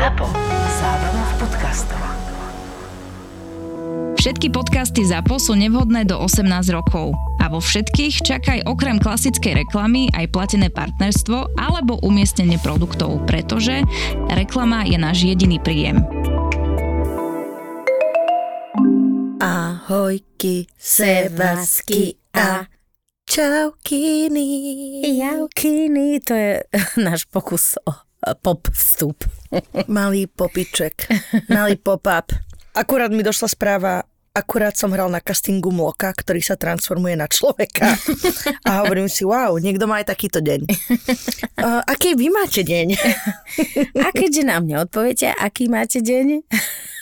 ZAPO. Zábrná v podcastov. Všetky podcasty ZAPO sú nevhodné do 18 rokov. A vo všetkých čakaj okrem klasickej reklamy aj platené partnerstvo alebo umiestnenie produktov, pretože reklama je náš jediný príjem. Ahojky, sevasky a čaukiny. Jaukiny, to je náš pokus o pop vstup. Malý popiček, malý pop-up. Akurát mi došla správa, akurát som hral na castingu Mloka, ktorý sa transformuje na človeka. A hovorím si, wow, niekto má aj takýto deň. Uh, aký vy máte deň? A keďže nám neodpoviete, aký máte deň?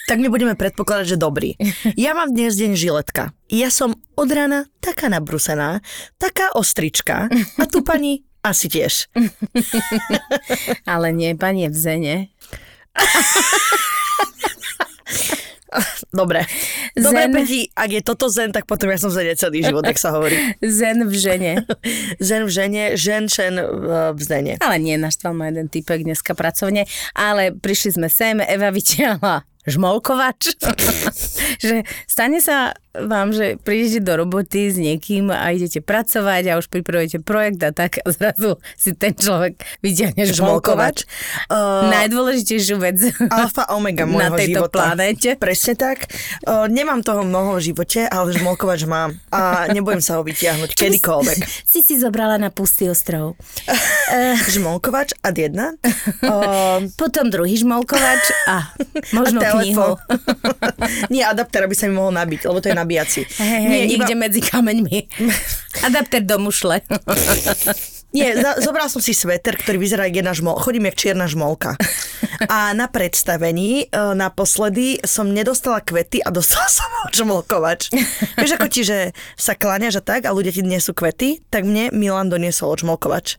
tak my budeme predpokladať, že dobrý. Ja mám dnes deň žiletka. Ja som od rána taká nabrusená, taká ostrička a tu pani asi tiež. Ale nie, pani je v zene. Dobre. Dobre, Zen. Peti, ak je toto zen, tak potom ja som zene celý život, tak sa hovorí. Zen v žene. Zen v žene, žen, šen v, v zene. Ale nie, naštval ma jeden typek dneska pracovne. Ale prišli sme sem, Eva vytiahla žmolkovač. že stane sa vám, že prídete do roboty s niekým a idete pracovať a už pripravujete projekt a tak a zrazu si ten človek vyťahne žmolkovač. Uh, Najdôležitejšiu vec alfa omega môjho na tejto života. planéte. Presne tak. Uh, nemám toho mnoho v živote, ale žmolkovač mám. A nebudem sa ho vytiahnuť kedykoľvek. Si si zobrala na pustý ostrov. Žmolkovač ad jedna. Uh, Potom druhý žmolkovač a možno a knihu. Nie, adapter, aby sa mi mohol nabiť, lebo to je nabíjací. Hej, hej, Nie, niekde iba, medzi kameňmi. Adapter do mušle. nie zobral som si sveter, ktorý vyzerá jak jedna žmol. Chodím jak čierna žmolka. A na predstavení e, naposledy som nedostala kvety a dostala som žmolkovač. Vieš, ako ti, že sa kláňaš a tak a ľudia ti dnesú kvety, tak mne Milan doniesol žmolkovač.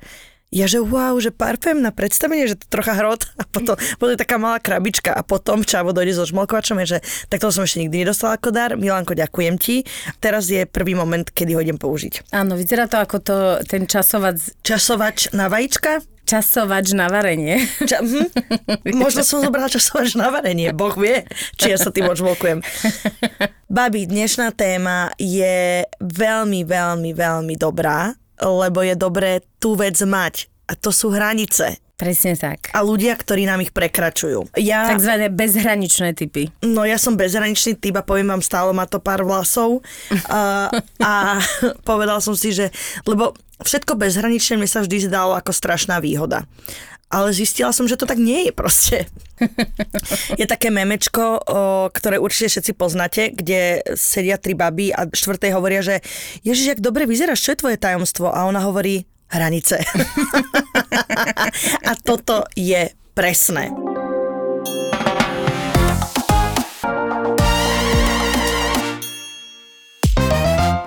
Ja, že wow, že parfém na predstavenie, že to trocha hrot a potom, potom je taká malá krabička a potom čavo dojde so žmolkovačom, je, že tak to som ešte nikdy nedostala ako dar. Milanko, ďakujem ti. Teraz je prvý moment, kedy ho idem použiť. Áno, vyzerá to ako to, ten časovač, Časovač na vajíčka? časovač na varenie. Ča, hm? Možno som zobrala časovač na varenie, boh vie, či ja sa tým odžmolkujem. Babi, dnešná téma je veľmi, veľmi, veľmi dobrá, lebo je dobré tú vec mať. A to sú hranice. Presne tak. A ľudia, ktorí nám ich prekračujú. Ja, Takzvané bezhraničné typy. no ja som bezhraničný typ a poviem vám, stále má to pár vlasov. A, a povedal som si, že, lebo všetko bezhraničné mi sa vždy zdalo ako strašná výhoda. Ale zistila som, že to tak nie je proste. Je také memečko, o, ktoré určite všetci poznáte, kde sedia tri baby a štvrtej hovoria, že Ježiš, jak dobre vyzeráš, čo je tvoje tajomstvo? A ona hovorí, hranice. a toto je presné.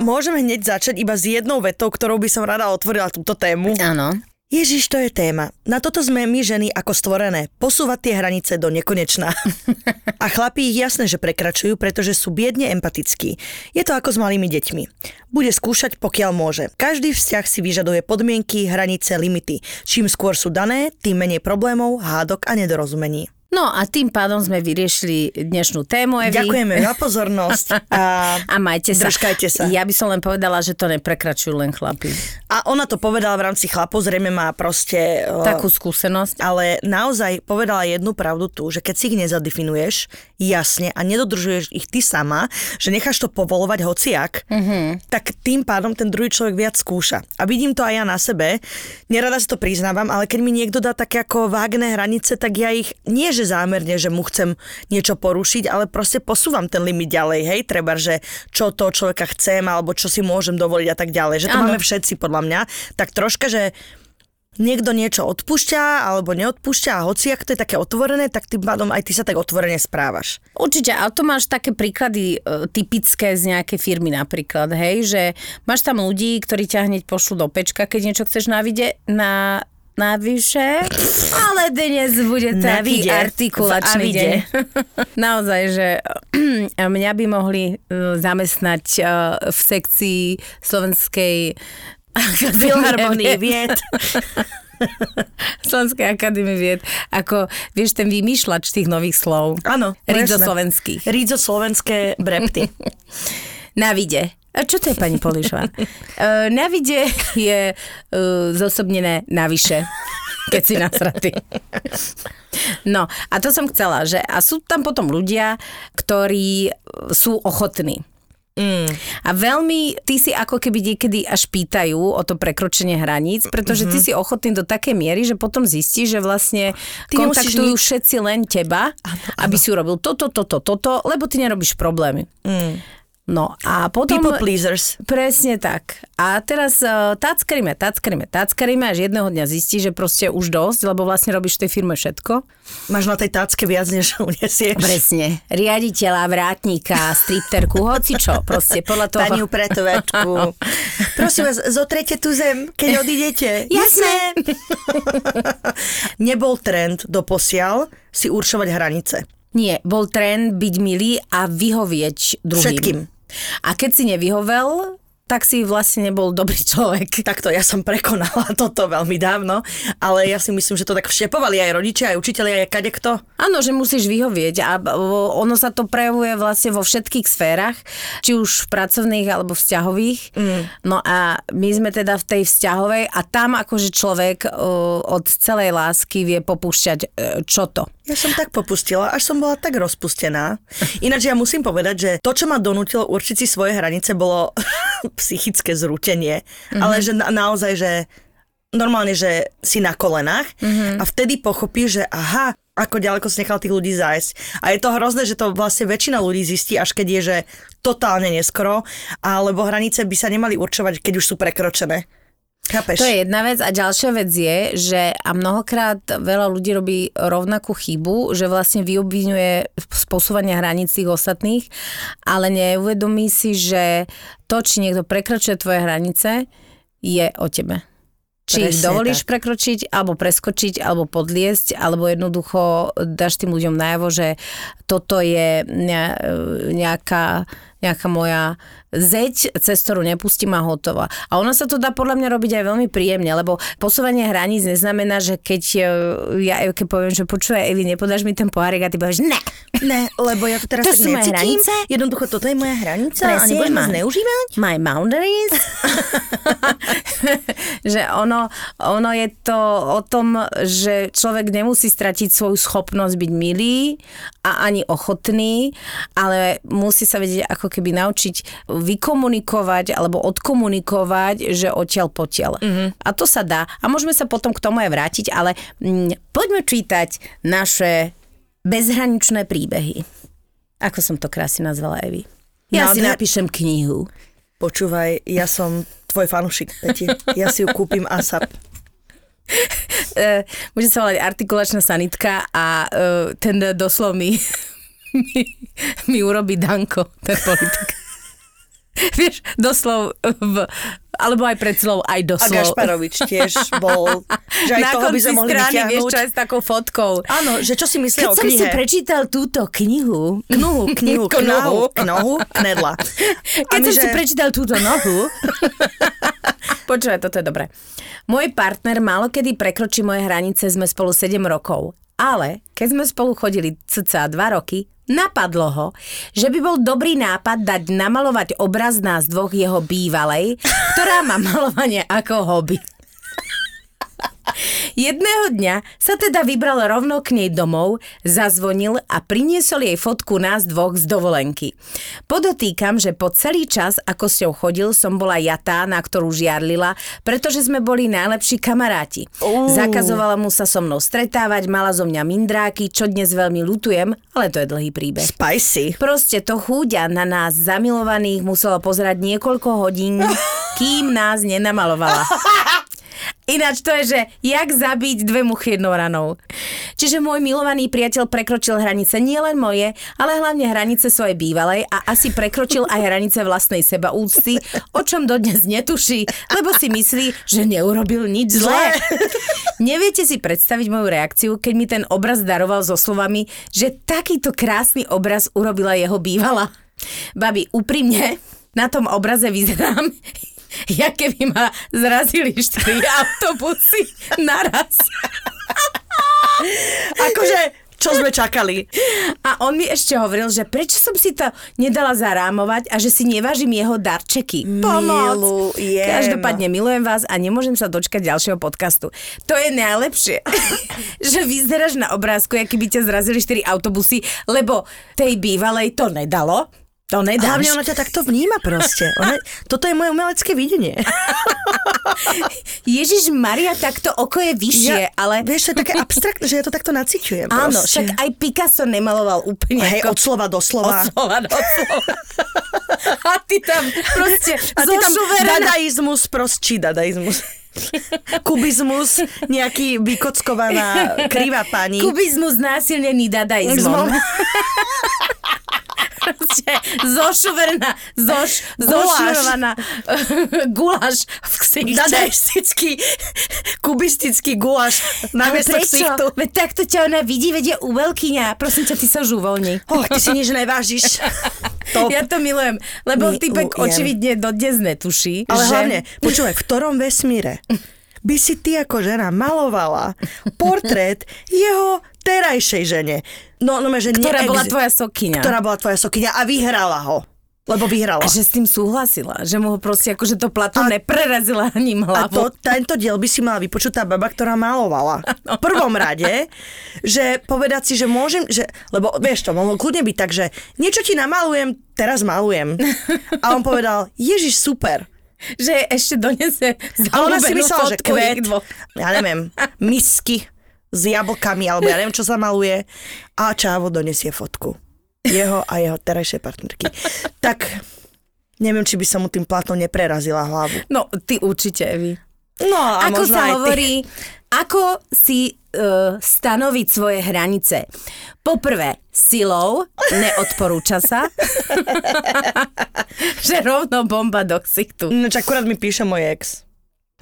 Môžeme hneď začať iba s jednou vetou, ktorou by som rada otvorila túto tému. Áno. Ježiš, to je téma. Na toto sme my ženy ako stvorené. Posúvať tie hranice do nekonečna. A chlapí ich jasné, že prekračujú, pretože sú biedne empatickí. Je to ako s malými deťmi. Bude skúšať, pokiaľ môže. Každý vzťah si vyžaduje podmienky, hranice, limity. Čím skôr sú dané, tým menej problémov, hádok a nedorozumení. No a tým pádom sme vyriešili dnešnú tému, Evi. Ďakujeme za pozornosť. A, A majte sa. Držkajte sa. Ja by som len povedala, že to neprekračujú len chlapi. a ona to povedala v rámci chlapov, zrejme má proste... Takú skúsenosť. ale naozaj povedala jednu pravdu tu, že keď si ich nezadefinuješ jasne a nedodržuješ ich ty sama, že necháš to povolovať hociak, mm-hmm. tak tým pádom ten druhý človek viac skúša. A vidím to aj ja na sebe. Nerada si to priznávam, ale keď mi niekto dá také ako vágne hranice, tak ja ich nie že zámerne, že mu chcem niečo porušiť, ale proste posúvam ten limit ďalej, hej, treba, že čo to človeka chcem, alebo čo si môžem dovoliť a tak ďalej. Že to Áno. máme všetci podľa mňa. Tak troška, že niekto niečo odpúšťa alebo neodpúšťa a hoci ak to je také otvorené, tak tým pádom aj ty sa tak otvorene správaš. Určite, ale to máš také príklady e, typické z nejakej firmy napríklad, hej, že máš tam ľudí, ktorí ťa hneď pošlú do pečka, keď niečo chceš na vide, na Navyše, ale dnes bude taký vide. artikulačný deň. Naozaj, že mňa by mohli e, zamestnať e, v sekcii slovenskej Filharmonii vied. Slovenskej akadémie vied. Ako, vieš, ten vymýšľač tých nových slov. Áno. Presne. slovenských. Rídzo slovenské brepty. Na vide. A čo to je, pani Polišová? E, na vide je uh, zosobnené navyše, keď si nasratý. No, a to som chcela, že a sú tam potom ľudia, ktorí sú ochotní. Mm. A veľmi, ty si ako keby niekedy až pýtajú o to prekročenie hraníc, pretože ty si ochotný do takej miery, že potom zistíš, že vlastne Ty kontaktujú nič- všetci len teba, aby si urobil toto, toto, toto, lebo ty nerobíš problémy. No a potom... People pleasers. Presne tak. A teraz uh, tackaríme, tackaríme, tackaríme, až jedného dňa zistí, že proste už dosť, lebo vlastne robíš v tej firme všetko. Máš na tej tácke viac, než unesieš. Presne. Riaditeľa, vrátnika, stripterku, hoci čo, proste podľa toho... Pani upratovačku. Prosím vás, zotrete tu zem, keď odídete. Jasné. Nebol trend doposiaľ si určovať hranice. Nie, bol trend byť milý a vyhovieť druhým. Všetkým. A keď si nevyhovel, tak si vlastne nebol dobrý človek. Takto ja som prekonala toto veľmi dávno, ale ja si myslím, že to tak vštepovali aj rodičia, aj učiteľia, aj kadekto. Áno, že musíš vyhovieť a ono sa to prejavuje vlastne vo všetkých sférach, či už v pracovných alebo vzťahových. Mm. No a my sme teda v tej vzťahovej a tam akože človek od celej lásky vie popúšťať e, čo to. Ja som tak popustila, až som bola tak rozpustená. Ináč ja musím povedať, že to, čo ma donútilo určiť si svoje hranice, bolo psychické zrútenie. Mm-hmm. Ale že na, naozaj, že normálne, že si na kolenách mm-hmm. a vtedy pochopíš, že aha, ako ďaleko si nechal tých ľudí zájsť. A je to hrozné, že to vlastne väčšina ľudí zistí, až keď je, že totálne neskoro, alebo hranice by sa nemali určovať, keď už sú prekročené. Chápeš? To je jedna vec a ďalšia vec je, že a mnohokrát veľa ľudí robí rovnakú chybu, že vlastne vyobvinuje spôsobania hraníc tých ostatných, ale neuvedomí si, že to, či niekto prekračuje tvoje hranice, je o tebe. Či ich Presne dovolíš tak. prekročiť, alebo preskočiť, alebo podliesť, alebo jednoducho dáš tým ľuďom najavo, že toto je ne- nejaká, nejaká moja zeď, cez ktorú nepustím a hotová. A ono sa to dá podľa mňa robiť aj veľmi príjemne, lebo posúvanie hraníc neznamená, že keď e, ja Evke poviem, že počúvaj, Evi, nepodáš mi ten pohárik a ty povieš, ne, Ne, lebo ja to teraz To tak necítim. hranice? Jednoducho, toto je moja hranica a Presne, nebudeš ma ma- zneužívať? my boundaries. že ono, ono je to o tom, že človek nemusí stratiť svoju schopnosť byť milý a ani ochotný, ale musí sa vedieť ako keby naučiť vykomunikovať alebo odkomunikovať, že odtiaľ potiaľ. Mm-hmm. A to sa dá. A môžeme sa potom k tomu aj vrátiť, ale mm, poďme čítať naše bezhraničné príbehy. Ako som to krásne nazvala, Evi. Ja si Nádher- napíšem knihu. Počúvaj, ja som tvoj fanušik, Peti. Ja si ju kúpim ASAP. bude sa volať artikulačná sanitka a e, ten doslov mi, mi, urobí Danko, ten politik. Vieš, doslov, v, alebo aj pred slov, aj A doslov. Gašparovič tiež bol, že aj Na toho by sme mohli strany, vieš, čo aj s takou fotkou. Áno, že čo si Keď myslel o som si knihe? prečítal túto knihu, Knuhu, knihu, knahu, knohu, knedla. Keď A my, som si že- prečítal túto nohu... Počúvaj, toto je dobré. Môj partner málo kedy prekročí moje hranice, sme spolu 7 rokov. Ale keď sme spolu chodili cca 2 roky, napadlo ho, že by bol dobrý nápad dať namalovať obraz nás dvoch jeho bývalej, ktorá má malovanie ako hobby. Jedného dňa sa teda vybral rovno k nej domov, zazvonil a priniesol jej fotku nás dvoch z dovolenky. Podotýkam, že po celý čas, ako s ňou chodil, som bola ja tá, na ktorú žiarlila, pretože sme boli najlepší kamaráti. Zakazovala mu sa so mnou stretávať, mala zo mňa mindráky, čo dnes veľmi lutujem, ale to je dlhý príbeh. Spicy. Proste to chúďa na nás zamilovaných muselo pozerať niekoľko hodín, kým nás nenamalovala. Ináč to je, že jak zabiť dve muchy jednou ranou. Čiže môj milovaný priateľ prekročil hranice nielen moje, ale hlavne hranice svojej bývalej a asi prekročil aj hranice vlastnej sebaúcty, o čom dodnes netuší, lebo si myslí, že neurobil nič zlé. Neviete si predstaviť moju reakciu, keď mi ten obraz daroval so slovami, že takýto krásny obraz urobila jeho bývala. Babi, úprimne, na tom obraze vyzerám ja keby ma zrazili štyri autobusy naraz. Akože, čo sme čakali? A on mi ešte hovoril, že prečo som si to nedala zarámovať a že si nevážim jeho darčeky. Pomoc! Milujem. Každopádne milujem vás a nemôžem sa dočkať ďalšieho podcastu. To je najlepšie, že vyzeráš na obrázku, aký by ťa zrazili 4 autobusy, lebo tej bývalej to nedalo. To nedáš. Hlavne ona ťa takto vníma proste. Ona, toto je moje umelecké videnie. Ježiš Maria, takto oko je vyššie, ale... Vieš, to je také abstraktné, že ja to takto naciťujem. Áno, proste. však aj Picasso nemaloval úplne Hej, ako... od slova do slova. Od slova do slova. A ty tam proste A ty tam zošuverená. dadaizmus, prost, či dadaizmus? Kubizmus, nejaký vykockovaná krivá pani. Kubizmus násilnený dadaizmom. Proste zošuverená, zoš, zošurovaná guláš v ksichte. Dadaistický, kubistický guláš na Ale miesto ksichtu. Veď takto ťa ona vidí, veď je uveľkyňa. Prosím ťa, ty sa už uvoľni. Och, ty si nič nevážiš. Top. Ja to milujem, lebo typek očividne dodnes netuší, Ale že... hlavne, počúvaj, v ktorom vesmíre by si ty ako žena malovala portrét jeho terajšej žene. No, no, že Ktorá neex- bola tvoja sokyňa. Ktorá bola tvoja sokyňa a vyhrala ho. Lebo vyhrala. A že s tým súhlasila, že mu ho proste akože to plato neprerazila ani A hlavu. to, tento diel by si mala vypočuť tá baba, ktorá malovala. V prvom rade, že povedať si, že môžem, že, lebo vieš to, mohlo kľudne byť tak, že niečo ti namalujem, teraz malujem. A on povedal, Ježiš, super. Že ešte donese A ona si myslela, že kvet, ja neviem, misky s jablkami, alebo ja neviem, čo sa maluje. A Čávo donesie fotku. Jeho a jeho terajšej partnerky. Tak neviem, či by som mu tým platom neprerazila hlavu. No, ty určite, Evi. No a Ako sa hovorí, ako si uh, stanoviť svoje hranice. Poprvé, silou, neodporúča sa. že rovno bomba do ksichtu. No, akurát mi píše môj ex.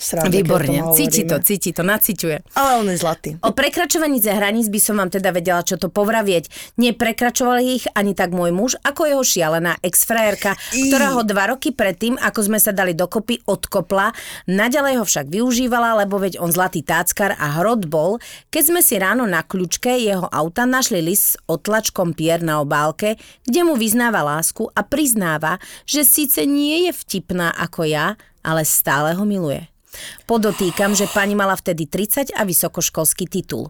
Sranda, Výborne, cíti to, cíti to, naciťuje. Ale on je zlatý. O prekračovaní ze hraníc by som vám teda vedela, čo to povravieť. Neprekračoval ich ani tak môj muž, ako jeho šialená ex-frajerka, ktorá ho dva roky predtým, ako sme sa dali dokopy, odkopla. Naďalej ho však využívala, lebo veď on zlatý táckar a hrot bol, keď sme si ráno na kľúčke jeho auta našli list s otlačkom pier na obálke, kde mu vyznáva lásku a priznáva, že síce nie je vtipná ako ja, ale stále ho miluje. Podotýkam, že pani mala vtedy 30 a vysokoškolský titul.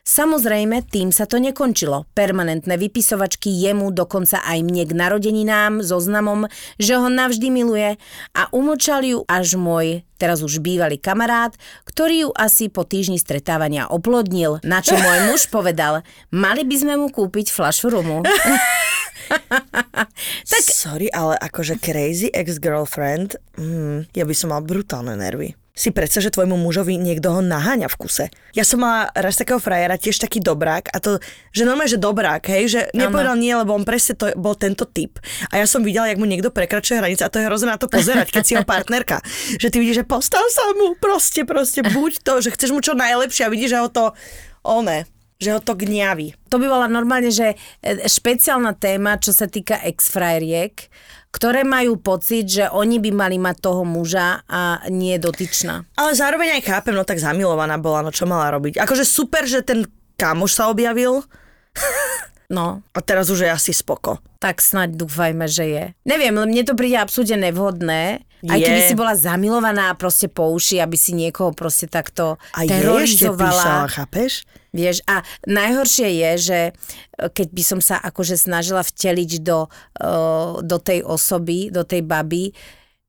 Samozrejme, tým sa to nekončilo. Permanentné vypisovačky jemu, dokonca aj mne k narodeninám, so znamom, že ho navždy miluje a umlčal ju až môj, teraz už bývalý kamarát, ktorý ju asi po týždni stretávania oplodnil, na čo môj muž povedal, mali by sme mu kúpiť fľašu rumu. Tak... Sorry, ale akože crazy ex-girlfriend, mm, ja by som mal brutálne nervy. Si predsa, že tvojmu mužovi niekto ho naháňa v kuse. Ja som mala raz takého frajera, tiež taký dobrák, a to, že normálne, že dobrák, hej, že nepovedal nie, lebo on presne to bol tento typ. A ja som videla, jak mu niekto prekračuje hranice a to je hrozné na to pozerať, keď si jeho partnerka. Že ty vidíš, že postav sa mu, proste, proste, buď to, že chceš mu čo najlepšie a vidíš, že ho to, one, že ho to gňaví. To by bola normálne, že e, špeciálna téma, čo sa týka ex-frajeriek, ktoré majú pocit, že oni by mali mať toho muža a nie dotyčná. Ale zároveň aj chápem, no tak zamilovaná bola, no čo mala robiť. Akože super, že ten kamoš sa objavil No, a teraz už je asi spoko. tak snaď dúfajme, že je. Neviem, mne to príde absolútne nevhodné. Aj Je. keby si bola zamilovaná proste po uši, aby si niekoho proste takto A terorizovala. písala, chápeš? Vieš, a najhoršie je, že e, keď by som sa akože snažila vteliť do, uh, do tej osoby, do tej baby,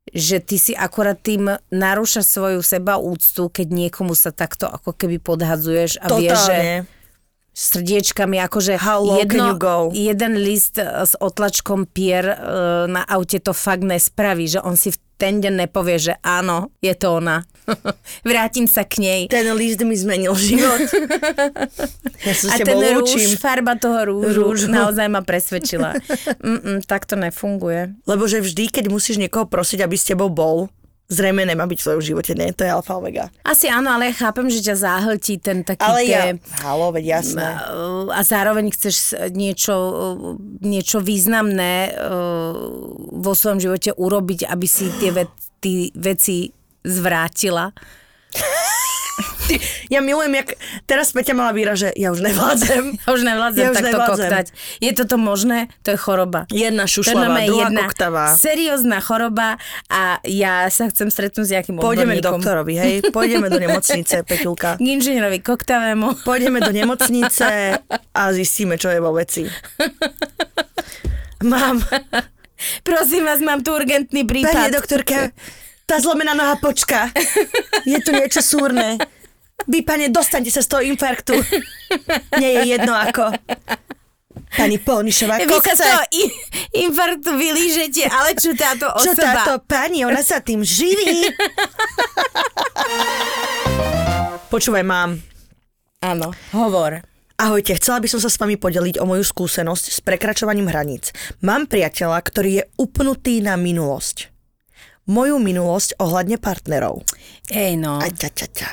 že ty si akorát tým narúšaš svoju seba úctu, keď niekomu sa takto ako keby podhadzuješ a vieš, že Totálne. srdiečkami, akože How low can you go? jeden list e, s otlačkom pier e, na aute to fakt nespraví, že on si v ten deň nepovie, že áno, je to ona. Vrátim sa k nej. Ten list mi zmenil život. Ja sa A ten rúž, učím. farba toho rúžu, Rúžu. naozaj ma presvedčila. Mm-mm, tak to nefunguje. Lebo že vždy, keď musíš niekoho prosiť, aby s tebou bol, zrejme nemá byť v tvojom živote, nie? To je alfa omega. Asi áno, ale ja chápem, že ťa záhltí ten taký Ale ja, tie... halo, veď jasné. a zároveň chceš niečo, niečo významné uh, vo svojom živote urobiť, aby si tie, ve- veci zvrátila. Ja milujem, jak teraz Peťa mala výra, že ja už nevládzem. Ja už nevládzem Ja už takto nevládzem. koktať. Je toto možné? To je choroba. Jedna To je druhá jedna koktavá. seriózna choroba a ja sa chcem stretnúť s nejakým Pôjdeme k doktorovi, hej? Pôjdeme do nemocnice, Peťulka. K inžinierovi koktavému. Pôjdeme do nemocnice a zistíme, čo je vo veci. Mám. Prosím vás, mám tu urgentný Pani prípad. doktorka, tá zlomená noha počka. Je tu niečo súrne. Vy, pane, dostaňte sa z toho infarktu. Nie je jedno ako. Pani Polnišová, Vy sa toho infarktu vylížete, ale čo táto Čo osoba? táto pani, ona sa tým živí. Počúvaj, mám. Áno, hovor. Ahojte, chcela by som sa s vami podeliť o moju skúsenosť s prekračovaním hraníc. Mám priateľa, ktorý je upnutý na minulosť. Moju minulosť ohľadne partnerov. Ej no. A ťa, ťa, ťa.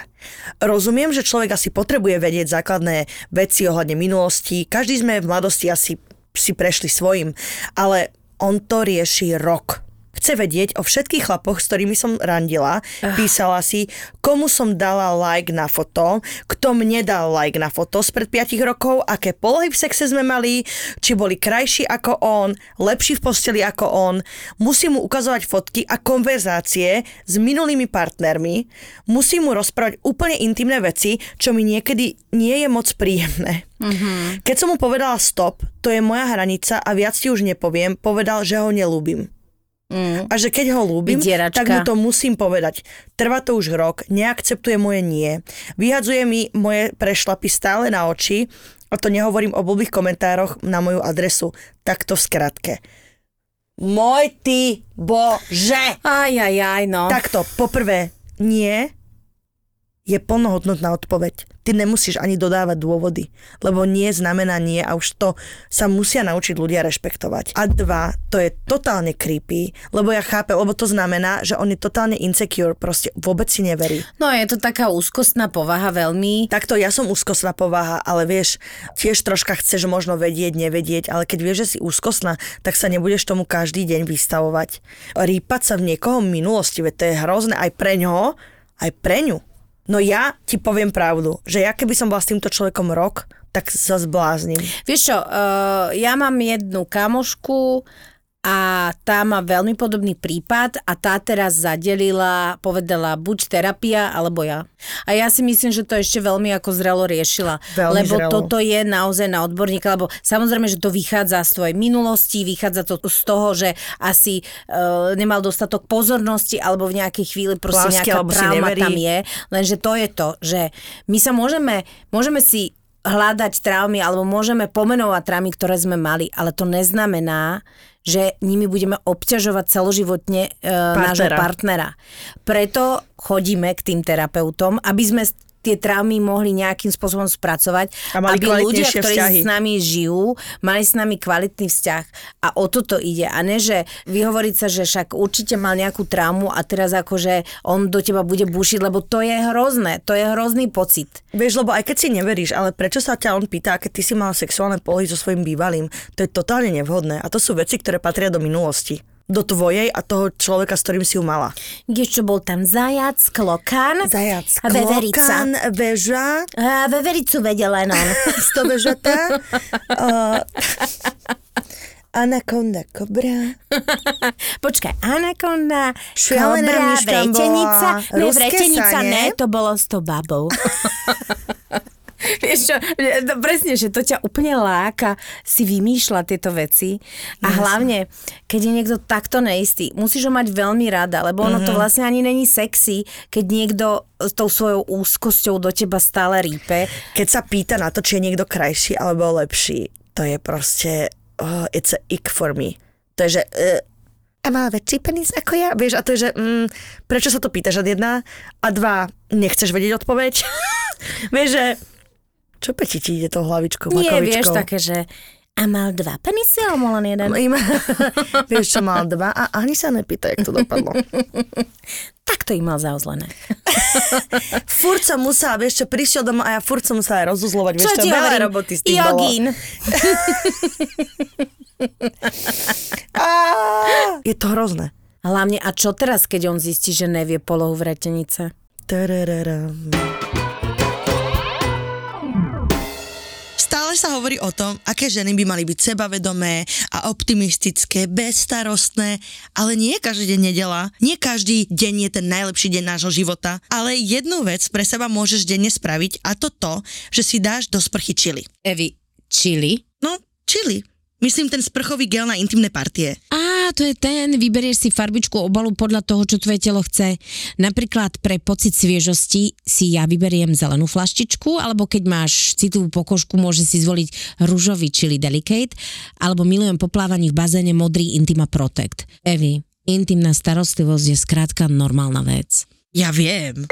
Rozumiem, že človek asi potrebuje vedieť základné veci ohľadne minulosti. Každý sme v mladosti asi si prešli svojim, ale on to rieši rok. Chce vedieť o všetkých chlapoch, s ktorými som randila. Písala si, komu som dala like na foto, kto mne dal like na foto spred 5 rokov, aké polohy v sexe sme mali, či boli krajší ako on, lepší v posteli ako on. Musím mu ukazovať fotky a konverzácie s minulými partnermi. Musím mu rozprávať úplne intimné veci, čo mi niekedy nie je moc príjemné. Mm-hmm. Keď som mu povedala stop, to je moja hranica a viac ti už nepoviem, povedal, že ho nelúbim. Mm. A že keď ho ľúbim, Vydieračka. tak mu to musím povedať. Trvá to už rok, neakceptuje moje nie. Vyhadzuje mi moje prešlapy stále na oči a to nehovorím o blbých komentároch na moju adresu. Takto v skratke. Môj ty bože! Aj, aj, aj, no. Takto, poprvé, nie je plnohodnotná odpoveď. Ty nemusíš ani dodávať dôvody, lebo nie znamená nie a už to sa musia naučiť ľudia rešpektovať. A dva, to je totálne creepy, lebo ja chápem, lebo to znamená, že on je totálne insecure, proste vôbec si neverí. No je to taká úzkostná povaha veľmi. Takto ja som úzkostná povaha, ale vieš, tiež troška chceš možno vedieť, nevedieť, ale keď vieš, že si úzkostná, tak sa nebudeš tomu každý deň vystavovať. Rýpať sa v niekoho minulosti, veď to je hrozné aj pre ňoho, aj pre ňu. No ja ti poviem pravdu, že ja keby som bola s týmto človekom rok, tak sa zbláznim. Vieš čo, uh, ja mám jednu kamošku a tá má veľmi podobný prípad a tá teraz zadelila, povedala buď terapia, alebo ja. A ja si myslím, že to ešte veľmi ako zrelo riešila. Veľmi lebo zrelo. toto je naozaj na odborníka, lebo samozrejme, že to vychádza z tvojej minulosti, vychádza to z toho, že asi uh, nemal dostatok pozornosti alebo v nejakej chvíli proste Lásky, nejaká trauma tam je. Lenže to je to, že my sa môžeme, môžeme si hľadať traumy alebo môžeme pomenovať traumy, ktoré sme mali, ale to neznamená, že nimi budeme obťažovať celoživotne e, nášho partnera. Preto chodíme k tým terapeutom, aby sme tie traumy mohli nejakým spôsobom spracovať, A mali aby ľudia, ktorí vzťahy. s nami žijú, mali s nami kvalitný vzťah. A o toto ide. A ne, že vyhovoriť sa, že však určite mal nejakú traumu a teraz akože on do teba bude bušiť, lebo to je hrozné. To je hrozný pocit. Vieš, lebo aj keď si neveríš, ale prečo sa ťa on pýta, keď ty si mal sexuálne polohy so svojím bývalým, to je totálne nevhodné. A to sú veci, ktoré patria do minulosti. Do tvojej a toho človeka, s ktorým si ju mala. Čo bol tam zajac, klokan Zajac, a veverica. klokan, veža, A vevericu vedel len on. stovežatá, uh, anakonda, kobra, Počkaj, anakonda, Šialená kobra, vretenica. Ne, vretenica, ne, to bolo s tou babou. Vieš čo, presne, že to ťa úplne láka si vymýšľať tieto veci a hlavne, keď je niekto takto neistý, musíš ho mať veľmi rada, lebo ono to vlastne ani není sexy, keď niekto s tou svojou úzkosťou do teba stále rípe. Keď sa pýta na to, či je niekto krajší alebo lepší, to je proste, oh, it's a ick for me. To je, že... Uh, a má väčší penis ako ja? Vieš, a to je, že mm, prečo sa to pýtaš od jedna? A dva, nechceš vedieť odpoveď? vieš, že čo Peti ti ide tou hlavičkou, Nie, makovičkou? vieš, také, že a mal dva penisy, alebo len jeden? Im, vieš, čo mal dva a ani sa nepýta, jak to dopadlo. Tak to im mal zauzlené. Furt som musela, vieš čo, prišiel domov a ja furt som musela aj rozuzlovať, vieš Čo čo, ti hovorím? roboty s tým. Jogín. Je to hrozné. A hlavne, a čo teraz, keď on zistí, že nevie polohu vretenice? Tarararam. Sa hovorí o tom, aké ženy by mali byť sebavedomé a optimistické, bezstarostné, ale nie každý deň nedela, nie každý deň je ten najlepší deň nášho života, ale jednu vec pre seba môžeš denne spraviť a to to, že si dáš do sprchy čili. Evi, čili? No, čili. Myslím ten sprchový gel na intimné partie. Á, to je ten, vyberieš si farbičku obalu podľa toho, čo tvoje telo chce. Napríklad pre pocit sviežosti si ja vyberiem zelenú flaštičku, alebo keď máš citovú pokožku, môže si zvoliť rúžový chili delicate, alebo milujem poplávaní v bazéne modrý Intima Protect. Evi, intimná starostlivosť je skrátka normálna vec. Ja viem.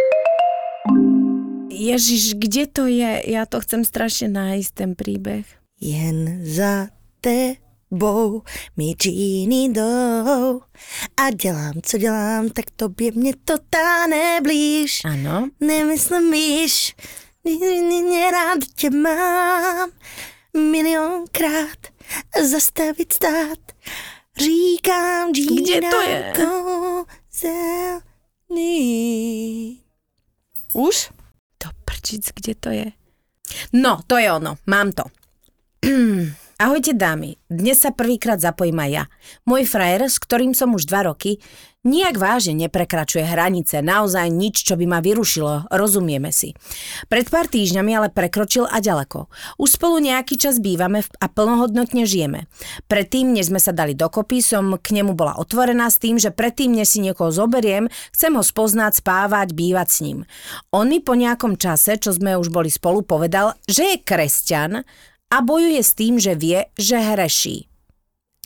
Ježiš, kde to je? Ja to chcem strašne nájsť, ten príbeh. Jen za tebou mi džíny jdou a dělám, co dělám, tak tobě mě to táhne blíž. Áno. Nemyslím mě rád tě mám milionkrát zastavit stát. Říkám, Kde to je? zelený. Už? To prčic, kde to je? No, to je ono, mám to. Ahojte dámy, dnes sa prvýkrát zapojím aj ja. Môj frajer, s ktorým som už dva roky, nijak vážne neprekračuje hranice, naozaj nič, čo by ma vyrušilo, rozumieme si. Pred pár týždňami ale prekročil a ďaleko. Už spolu nejaký čas bývame a plnohodnotne žijeme. Predtým, než sme sa dali dokopy, som k nemu bola otvorená s tým, že predtým, než si niekoho zoberiem, chcem ho spoznať, spávať, bývať s ním. On mi po nejakom čase, čo sme už boli spolu, povedal, že je kresťan a bojuje s tým, že vie, že hreší.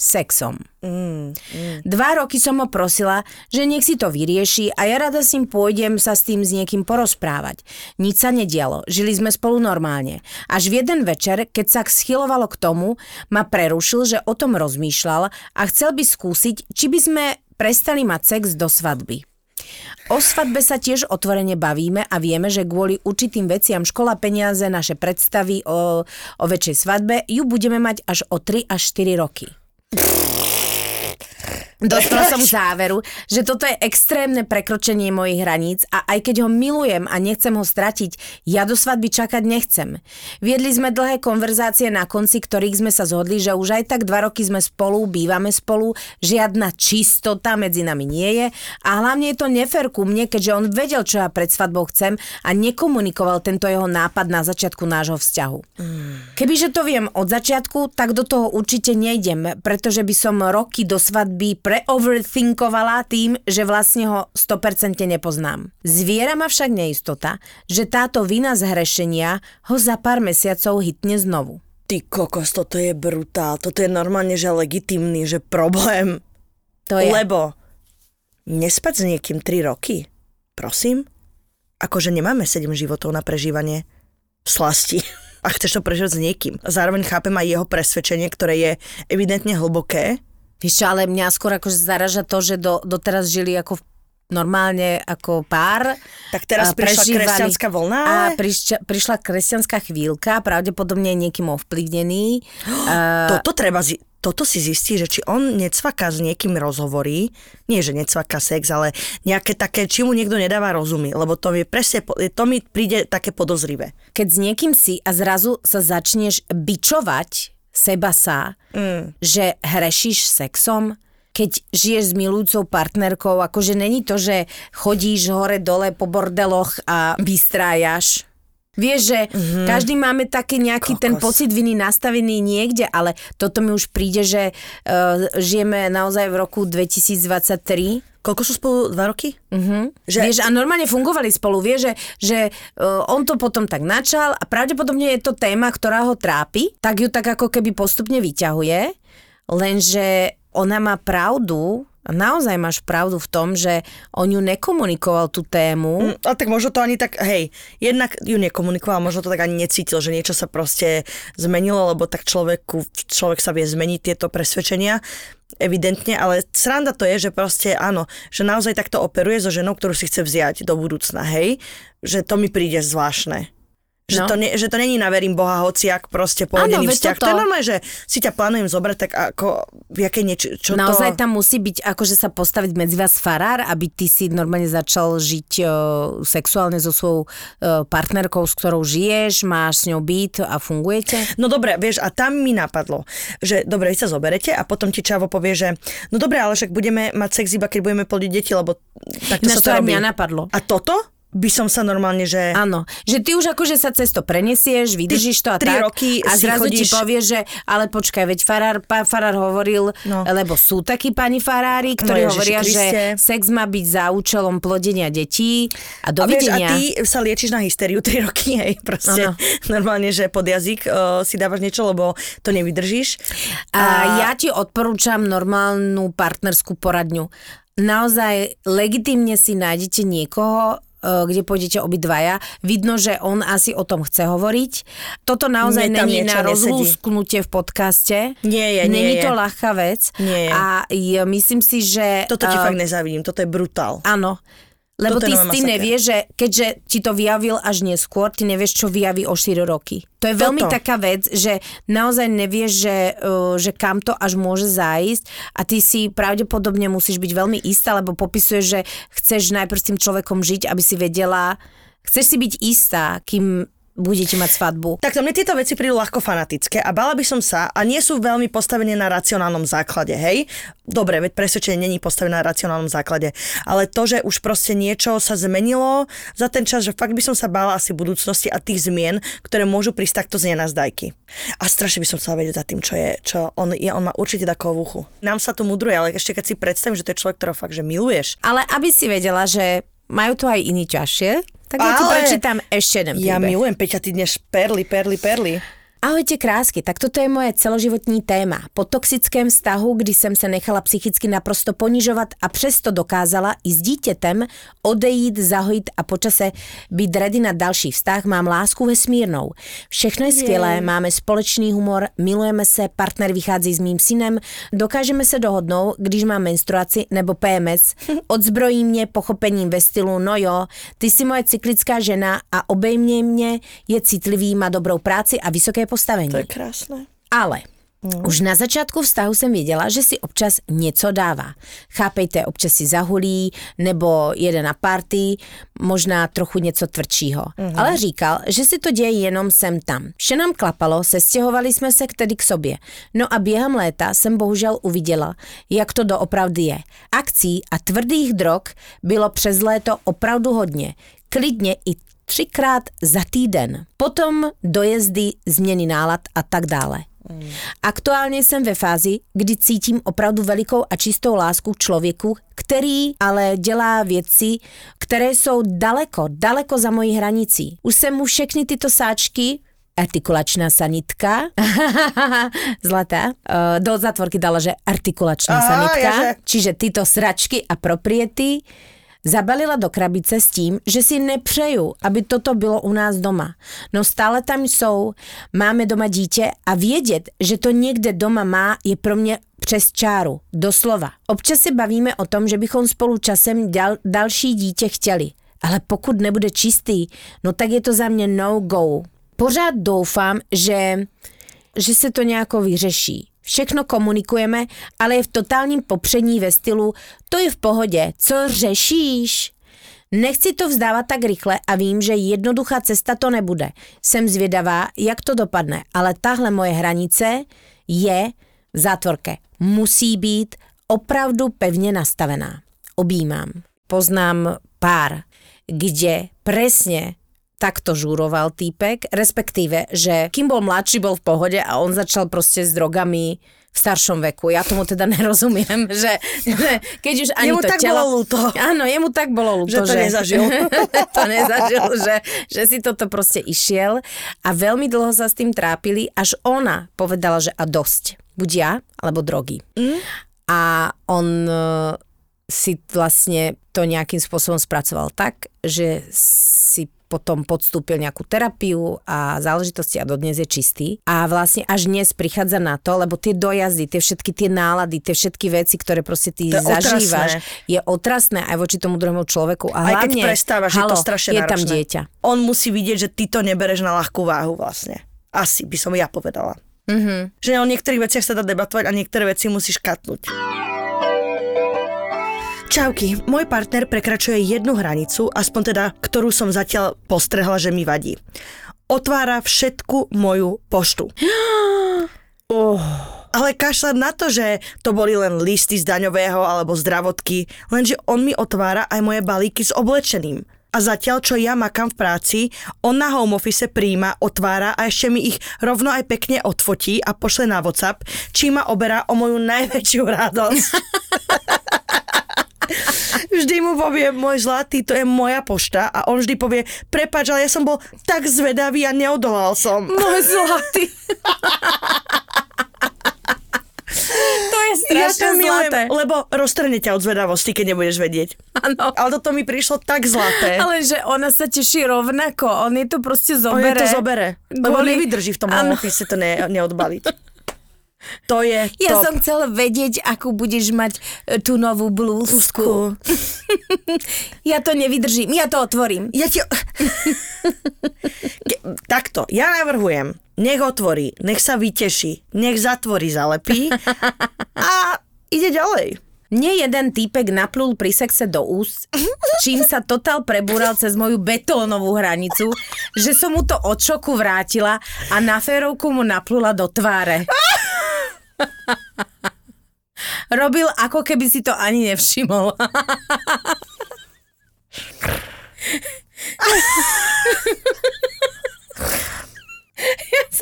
Sexom. Mm, Dva roky som ho prosila, že nech si to vyrieši a ja rada s ním pôjdem sa s tým s niekým porozprávať. Nič sa nedialo, žili sme spolu normálne. Až v jeden večer, keď sa schylovalo k tomu, ma prerušil, že o tom rozmýšľal a chcel by skúsiť, či by sme prestali mať sex do svadby. O svadbe sa tiež otvorene bavíme a vieme, že kvôli určitým veciam škola peniaze, naše predstavy o, o väčšej svadbe ju budeme mať až o 3 až 4 roky. Dospela som k záveru, že toto je extrémne prekročenie mojich hraníc a aj keď ho milujem a nechcem ho stratiť, ja do svadby čakať nechcem. Viedli sme dlhé konverzácie na konci, ktorých sme sa zhodli, že už aj tak dva roky sme spolu, bývame spolu, žiadna čistota medzi nami nie je a hlavne je to nefér ku mne, keďže on vedel, čo ja pred svadbou chcem a nekomunikoval tento jeho nápad na začiatku nášho vzťahu. Kebyže to viem od začiatku, tak do toho určite nejdem, pretože by som roky do svadby preoverthinkovala tým, že vlastne ho 100% nepoznám. Zviera ma však neistota, že táto vina z hrešenia ho za pár mesiacov hitne znovu. Ty kokos, toto je brutál. Toto je normálne, že legitimný, že problém. To je... Lebo nespať s niekým 3 roky, prosím? Akože nemáme 7 životov na prežívanie slasti. A chceš to prežiť s niekým. Zároveň chápem aj jeho presvedčenie, ktoré je evidentne hlboké. Vieš čo, ale mňa skôr akože zaraža to, že do, doteraz žili ako v- normálne ako pár. Tak teraz prišla prežívali- kresťanská vlna, A prišla, prišla kresťanská chvíľka, pravdepodobne niekým ovplyvnený. A, Toto treba zi- toto si zistí, že či on necvaká s niekým rozhovorí, nie že necvaká sex, ale nejaké také, či mu niekto nedáva rozumy, lebo to mi presne, to mi príde také podozrivé. keď s niekým si a zrazu sa začneš bičovať seba sa, mm. že hrešíš sexom, keď žiješ s milujúcou partnerkou, akože není to, že chodíš hore-dole po bordeloch a vystrájaš. Vieš, že mm-hmm. každý máme taký nejaký Kokos. ten pocit viny nastavený niekde, ale toto mi už príde, že uh, žijeme naozaj v roku 2023 Koľko sú spolu? Dva roky? Uh-huh. Že-. Vieš, a normálne fungovali spolu, vieš, že, že uh, on to potom tak načal a pravdepodobne je to téma, ktorá ho trápi, tak ju tak ako keby postupne vyťahuje, lenže ona má pravdu, a naozaj máš pravdu v tom, že on ju nekomunikoval tú tému. Mm, Ale tak možno to ani tak, hej, jednak ju nekomunikoval, možno to tak ani necítil, že niečo sa proste zmenilo, lebo tak človeku, človek sa vie zmeniť tieto presvedčenia, evidentne, ale sranda to je, že proste áno, že naozaj takto operuje so ženou, ktorú si chce vziať do budúcna, hej, že to mi príde zvláštne. Že, No. to, ne, že to není na verím Boha hociak proste pohodený vzťah. toto. To je normálne, že si ťa plánujem zobrať, tak ako, jaké niečo, čo Naozaj to... tam musí byť akože sa postaviť medzi vás farár, aby ty si normálne začal žiť uh, sexuálne so svojou uh, partnerkou, s ktorou žiješ, máš s ňou byt a fungujete? No dobre, vieš, a tam mi napadlo, že dobre, vy sa zoberete a potom ti Čavo povie, že no dobre, ale však budeme mať sex iba, keď budeme plodiť deti, lebo takto Ináč sa to to robí. mňa napadlo. A toto by som sa normálne, že... Áno, že ty už akože sa cez to prenesieš, vydržíš to a tri tak. roky a zrazu ti chodíš- povie, že ale počkaj, veď farár, pán farár hovoril, No. lebo sú takí pani farári, ktorí Ježiši hovoria, Kriste. že sex má byť za účelom plodenia detí a A, vieš, a dovidenia. ty sa liečiš na hysteriu 3 roky, hej, proste Áno. normálne, že pod jazyk uh, si dávaš niečo, lebo to nevydržíš. A ja ti odporúčam normálnu partnerskú poradňu. Naozaj legitimne si nájdete niekoho, kde pôjdete obidvaja. Vidno, že on asi o tom chce hovoriť. Toto naozaj Mne není na rozlúsknutie v podcaste. Nie je, nie Není je. to ľahká vec. Nie je. A myslím si, že... Toto ti e, fakt nezávidím, toto je brutál. Áno. Lebo ty, masaker. nevieš, že keďže ti to vyjavil až neskôr, ty nevieš, čo vyjaví o 4 roky. To je veľmi Toto. taká vec, že naozaj nevieš, že, uh, že kam to až môže zájsť a ty si pravdepodobne musíš byť veľmi istá, lebo popisuješ, že chceš najprv s tým človekom žiť, aby si vedela, chceš si byť istá, kým budete mať svadbu. Takto mne tieto veci prídu ľahko fanatické a bala by som sa, a nie sú veľmi postavené na racionálnom základe, hej? Dobre, veď presvedčenie není postavené na racionálnom základe, ale to, že už proste niečo sa zmenilo za ten čas, že fakt by som sa bála asi budúcnosti a tých zmien, ktoré môžu prísť takto z nenazdajky. A strašne by som chcela vedieť za tým, čo je, čo on je, on má určite takovú uchu. Nám sa to mudruje, ale ešte keď si predstavím, že to je človek, ktorého fakt, že miluješ. Ale aby si vedela, že majú to aj iní ťažšie, tak ja ti prečítam ešte jeden Ja príbeh. milujem, Peťa, ty dnes perly, perly, perly. Ahojte krásky, tak toto je moje celoživotní téma. Po toxickém vztahu, kdy jsem se nechala psychicky naprosto ponižovat a přesto dokázala i s dítětem odejít, zahojit a počase být ready na další vztah, mám lásku vesmírnou. Všechno je skvělé, máme společný humor, milujeme se, partner vychází s mým synem, dokážeme se dohodnout, když mám menstruaci nebo PMS, odzbrojí mě pochopením ve stylu, no jo, ty jsi moje cyklická žena a obejmě mě, je citlivý, má dobrou práci a vysoké postavení. To je krásne. Ale už na začátku vztahu jsem věděla, že si občas něco dává. Chápejte, občas si zahulí, nebo jede na party, možná trochu něco tvrdšího. Ale říkal, že si to děje jenom sem tam. Vše nám klapalo, sestěhovali jsme se tedy k sobě. No a během léta jsem bohužel uviděla, jak to doopravdy je. Akcí a tvrdých drog bylo přes léto opravdu hodně. Klidně i třikrát za týden. Potom dojezdy, změny nálad a tak dále. Aktuálně jsem ve fázi, kdy cítím opravdu velikou a čistou lásku k člověku, který ale dělá věci, které jsou daleko, daleko za mojí hranicí. Už jsem mu všechny tyto sáčky artikulačná sanitka. Zlatá. Uh, do zatvorky dala, že artikulačná Á, sanitka. jaže. Čiže tyto sračky a propriety Zabalila do krabice s tím, že si nepřeju, aby toto bylo u nás doma. No stále tam jsou, máme doma dítě a vědět, že to někde doma má, je pro mě přes čáru, doslova. Občas se bavíme o tom, že bychom spolu časem dal, další dítě chtěli. Ale pokud nebude čistý, no tak je to za mě no go. Pořád doufám, že, že se to nějako vyřeší. Všechno komunikujeme, ale je v totálním popřední ve stylu to je v pohodě, co řešíš? Nechci to vzdávat tak rychle a vím, že jednoduchá cesta to nebude. Jsem zvědavá, jak to dopadne, ale tahle moje hranice je v zátvorke. Musí být opravdu pevně nastavená. Objímám. Poznám pár, kde presne takto žúroval týpek, respektíve, že kým bol mladší, bol v pohode a on začal proste s drogami v staršom veku. Ja tomu teda nerozumiem, že, že keď už ani Jemu to tak telo... bolo ľúto. Áno, jemu tak bolo ľúto, Že to nezažil. to nezažil, že, že si toto proste išiel a veľmi dlho sa s tým trápili, až ona povedala, že a dosť. Buď ja, alebo drogy. Mm. A on e, si vlastne to nejakým spôsobom spracoval tak, že potom podstúpil nejakú terapiu a záležitosti a dodnes je čistý. A vlastne až dnes prichádza na to, lebo tie dojazdy, tie všetky tie nálady, tie všetky veci, ktoré proste ty To je zažívaš, otrasné. je otrasné aj voči tomu druhému človeku. A Aj keď hlavne, prestávaš, je halo, to strašne je tam náročné. dieťa. On musí vidieť, že ty to nebereš na ľahkú váhu vlastne. Asi by som ja povedala. Mhm. Mm-hmm. Že o niektorých veciach sa dá debatovať a niektoré veci musíš katnúť. Čauky, môj partner prekračuje jednu hranicu, aspoň teda, ktorú som zatiaľ postrehla, že mi vadí. Otvára všetku moju poštu. Oh. Ale kašľať na to, že to boli len listy z daňového alebo zdravotky, lenže on mi otvára aj moje balíky s oblečeným. A zatiaľ, čo ja makám v práci, on na home office príjma, otvára a ešte mi ich rovno aj pekne odfotí a pošle na WhatsApp, čím ma oberá o moju najväčšiu radosť. Vždy mu povie, môj zlatý, to je moja pošta a on vždy povie, prepač, ale ja som bol tak zvedavý a neodolal som. Môj zlatý. to je Ja strašne to milujem, zlaté. lebo roztrhne ťa od zvedavosti, keď nebudeš vedieť. Áno. Ale toto mi prišlo tak zlaté. Ale že ona sa teší rovnako, on je to proste On zobere. je to zobere. Lebo Kvôli- nevydrží v tom home office to ne, neodbaliť. To je Ja top. som chcela vedieť, akú budeš mať e, tú novú blúzku. Ja to nevydržím, ja to otvorím. Ja ti... Takto, ja navrhujem, nech otvorí, nech sa vyteší, nech zatvorí, zalepí a ide ďalej. Mne jeden týpek naplul pri sexe do úst, čím sa totál prebúral cez moju betónovú hranicu, že som mu to od šoku vrátila a na férovku mu naplula do tváre. Robil ako keby si to ani nevšimol.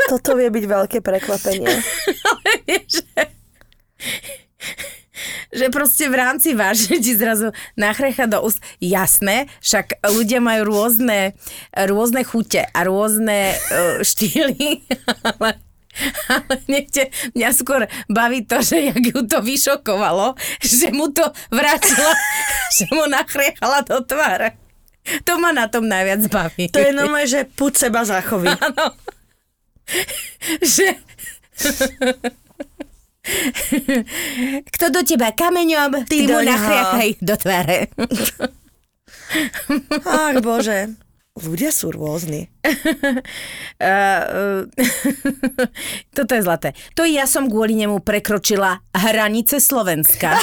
Toto vie byť veľké prekvapenie. Ale vieš, že, že proste v rámci váže ti zrazu nachrecha do úst. Jasné, však ľudia majú rôzne, rôzne chute a rôzne uh, štýly, ale ale niekde mňa skôr baví to, že jak ju to vyšokovalo, že mu to vrátila, že mu nachriechala do tváre. To ma na tom najviac baví. To je normálne, že púd seba záchovy. Áno. že... Kto do teba kameňom, ty, ty mu doňho. nachriachaj do tváre. Ach bože. Ľudia sú rôzni. Uh, toto je zlaté. To ja som kvôli nemu prekročila hranice Slovenska.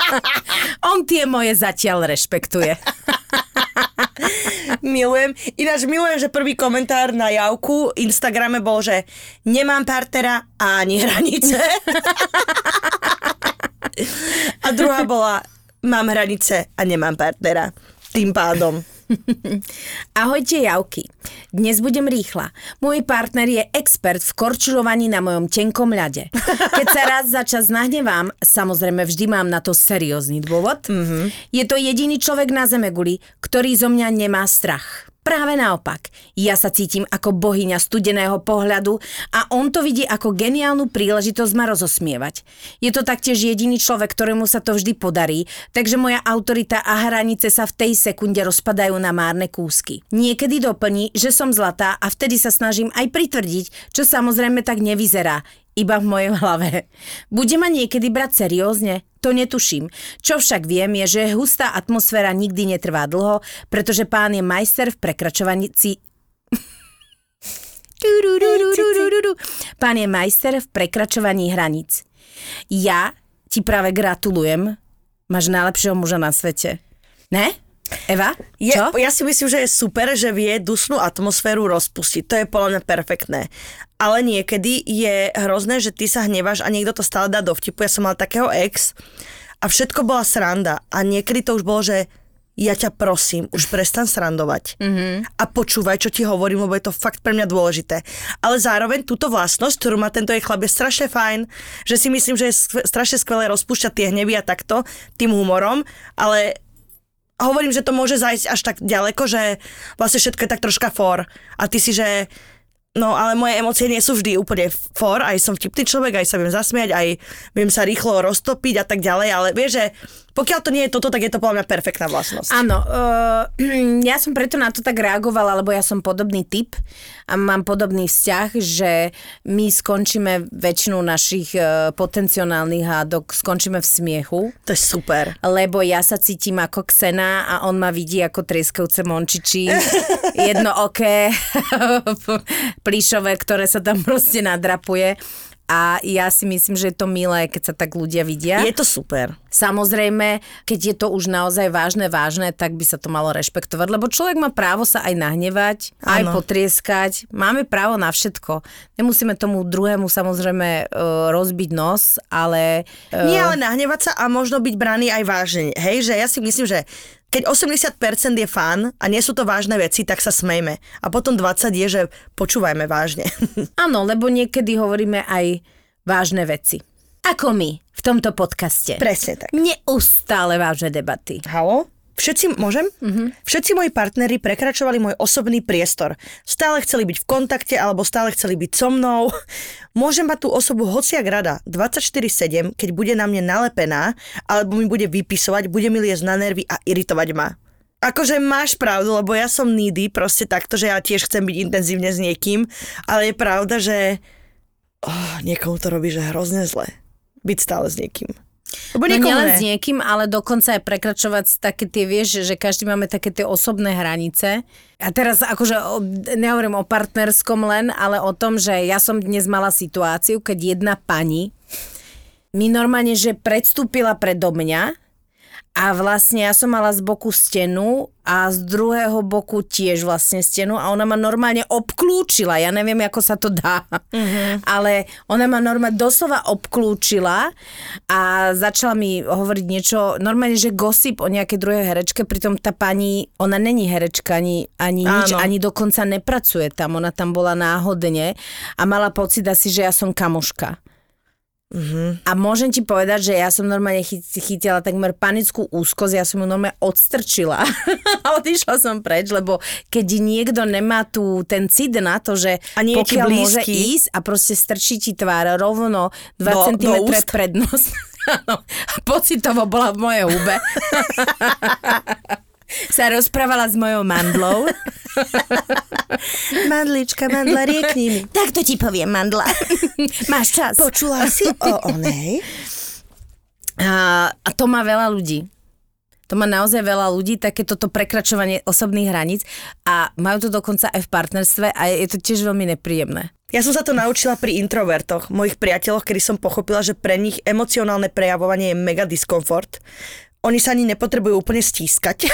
On tie moje zatiaľ rešpektuje. Milujem. Ináč milujem, že prvý komentár na javku Instagrame bol, že nemám partnera a ani hranice. a druhá bola, mám hranice a nemám partnera. Tým pádom. Ahojte javky. Dnes budem rýchla. Môj partner je expert v korčulovaní na mojom tenkom ľade. Keď sa raz za čas nahnevám, samozrejme vždy mám na to seriózny dôvod, mm-hmm. je to jediný človek na Zemeguli, ktorý zo mňa nemá strach. Práve naopak, ja sa cítim ako bohyňa studeného pohľadu a on to vidí ako geniálnu príležitosť ma rozosmievať. Je to taktiež jediný človek, ktorému sa to vždy podarí, takže moja autorita a hranice sa v tej sekunde rozpadajú na márne kúsky. Niekedy doplní, že som zlatá a vtedy sa snažím aj pritvrdiť, čo samozrejme tak nevyzerá, iba v mojej hlave. Bude ma niekedy brať seriózne? To netuším. Čo však viem je, že hustá atmosféra nikdy netrvá dlho, pretože pán je majster v prekračovaní... Pán je majster v prekračovaní hraníc. Ja ti práve gratulujem. Máš najlepšieho muža na svete. Ne? Eva? Je, Čo? ja si myslím, že je super, že vie dusnú atmosféru rozpustiť. To je podľa mňa perfektné. Ale niekedy je hrozné, že ty sa hneváš a niekto to stále dá do vtipu. Ja som mal takého ex a všetko bola sranda. A niekedy to už bolo, že ja ťa prosím, už prestan srandovať. Mm-hmm. A počúvaj, čo ti hovorím, lebo je to fakt pre mňa dôležité. Ale zároveň túto vlastnosť, ktorú má tento jej chlap, je strašne fajn, že si myslím, že je strašne skvelé rozpúšťať tie hnevy a takto, tým humorom, ale hovorím, že to môže zajsť až tak ďaleko, že vlastne všetko je tak troška for. A ty si, že No ale moje emócie nie sú vždy úplne for, aj som vtipný človek, aj sa viem zasmiať, aj viem sa rýchlo roztopiť a tak ďalej, ale vieš, že pokiaľ to nie je toto, tak je to podľa mňa perfektná vlastnosť. Áno, uh, ja som preto na to tak reagovala, lebo ja som podobný typ a mám podobný vzťah, že my skončíme väčšinu našich uh, potenciálnych hádok, skončíme v smiechu. To je super. Lebo ja sa cítim ako ksena a on ma vidí ako trieskajúce mončiči, jedno oké, plíšové, ktoré sa tam proste nadrapuje. A ja si myslím, že je to milé, keď sa tak ľudia vidia. Je to super. Samozrejme, keď je to už naozaj vážne, vážne, tak by sa to malo rešpektovať, lebo človek má právo sa aj nahnevať, aj Áno. potrieskať. Máme právo na všetko. Nemusíme tomu druhému samozrejme uh, rozbiť nos, ale... Uh, Nie, ale nahnevať sa a možno byť braný aj vážne. Hej, že ja si myslím, že keď 80% je fan a nie sú to vážne veci, tak sa smejme. A potom 20 je, že počúvajme vážne. Áno, lebo niekedy hovoríme aj vážne veci. Ako my v tomto podcaste. Presne tak. Neustále vážne debaty. Halo? Všetci, môžem? Mm-hmm. Všetci moji partneri prekračovali môj osobný priestor. Stále chceli byť v kontakte alebo stále chceli byť so mnou. Môžem mať tú osobu hociak rada 24-7, keď bude na mne nalepená alebo mi bude vypisovať, bude mi liesť na nervy a iritovať ma. Akože máš pravdu, lebo ja som needy, proste takto, že ja tiež chcem byť intenzívne s niekým, ale je pravda, že oh, niekomu to robí, že hrozne zle. Byť stále s niekým. Lebo No nielen s niekým, ale dokonca aj prekračovať také tie, vieš, že každý máme také tie osobné hranice. A teraz akože o, nehovorím o partnerskom len, ale o tom, že ja som dnes mala situáciu, keď jedna pani mi normálne, že predstúpila predo mňa a vlastne ja som mala z boku stenu a z druhého boku tiež vlastne stenu a ona ma normálne obklúčila. Ja neviem, ako sa to dá, uh-huh. ale ona ma normálne doslova obklúčila a začala mi hovoriť niečo, normálne, že gossip o nejakej druhej herečke, pritom tá pani, ona není herečka ani, ani nič, ani dokonca nepracuje tam, ona tam bola náhodne a mala pocit asi, že ja som kamoška. A môžem ti povedať, že ja som normálne chy- chytila takmer panickú úzkosť, ja som ju normálne odstrčila a odišla som preč, lebo keď niekto nemá tu ten cit na to, že A pokiaľ môže blízky. ísť a proste strčí ti tvár rovno 2 Do- cm do pred nos. Áno, pocitovo bola v mojej hube. sa rozprávala s mojou mandlou. Mandlička, mandla, riekni mi. tak to ti poviem, mandla. Máš čas. Počula si o onej? A, a to má veľa ľudí. To má naozaj veľa ľudí, takéto to prekračovanie osobných hraníc a majú to dokonca aj v partnerstve a je to tiež veľmi nepríjemné. Ja som sa to naučila pri introvertoch, mojich priateľoch, kedy som pochopila, že pre nich emocionálne prejavovanie je mega diskomfort. Oni sa ani nepotrebujú úplne stískať,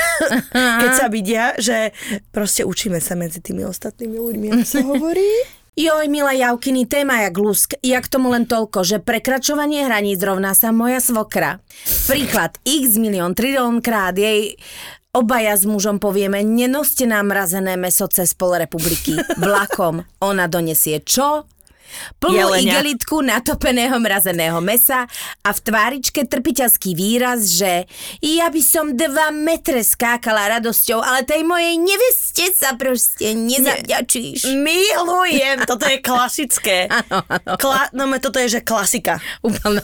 keď sa vidia, že proste učíme sa medzi tými ostatnými ľuďmi, ako sa hovorí. Joj, milá Javkiny, téma jak lusk. Ja k tomu len toľko, že prekračovanie hraníc rovná sa moja svokra. Príklad x milión, trilón krát jej Obaja s mužom povieme, nenoste nám mrazené meso cez pol republiky. Vlakom. Ona donesie čo? Plnú Jelenia. igelitku natopeného mrazeného mesa a v tváričke trpiteľský výraz, že ja by som dva metre skákala radosťou, ale tej mojej neveste sa proste nezavďačíš. Milujem, toto je klasické. Áno, áno. Kla- no toto je, že klasika. Úplná.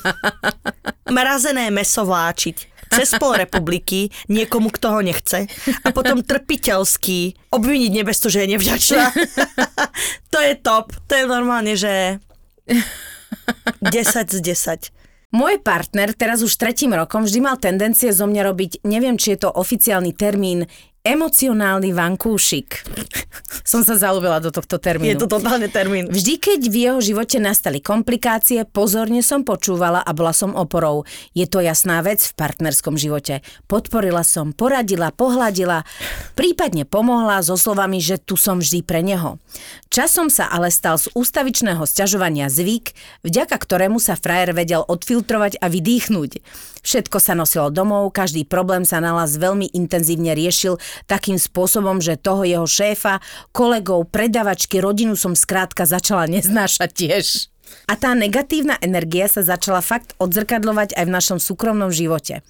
Mrazené meso vláčiť cez pol republiky niekomu, kto ho nechce a potom trpiteľský obviniť nebestu, že je nevďačná. to je top. To je normálne, že 10 z 10. Môj partner teraz už tretím rokom vždy mal tendencie zo mňa robiť, neviem, či je to oficiálny termín, emocionálny vankúšik. Som sa zaľúbila do tohto termínu. Je to totálne termín. Vždy, keď v jeho živote nastali komplikácie, pozorne som počúvala a bola som oporou. Je to jasná vec v partnerskom živote. Podporila som, poradila, pohľadila, prípadne pomohla so slovami, že tu som vždy pre neho. Časom sa ale stal z ústavičného sťažovania zvyk, vďaka ktorému sa frajer vedel odfiltrovať a vydýchnuť. Všetko sa nosilo domov, každý problém sa nalas veľmi intenzívne riešil takým spôsobom, že toho jeho šéfa, kolegov, predavačky, rodinu som skrátka začala neznášať tiež. A tá negatívna energia sa začala fakt odzrkadlovať aj v našom súkromnom živote.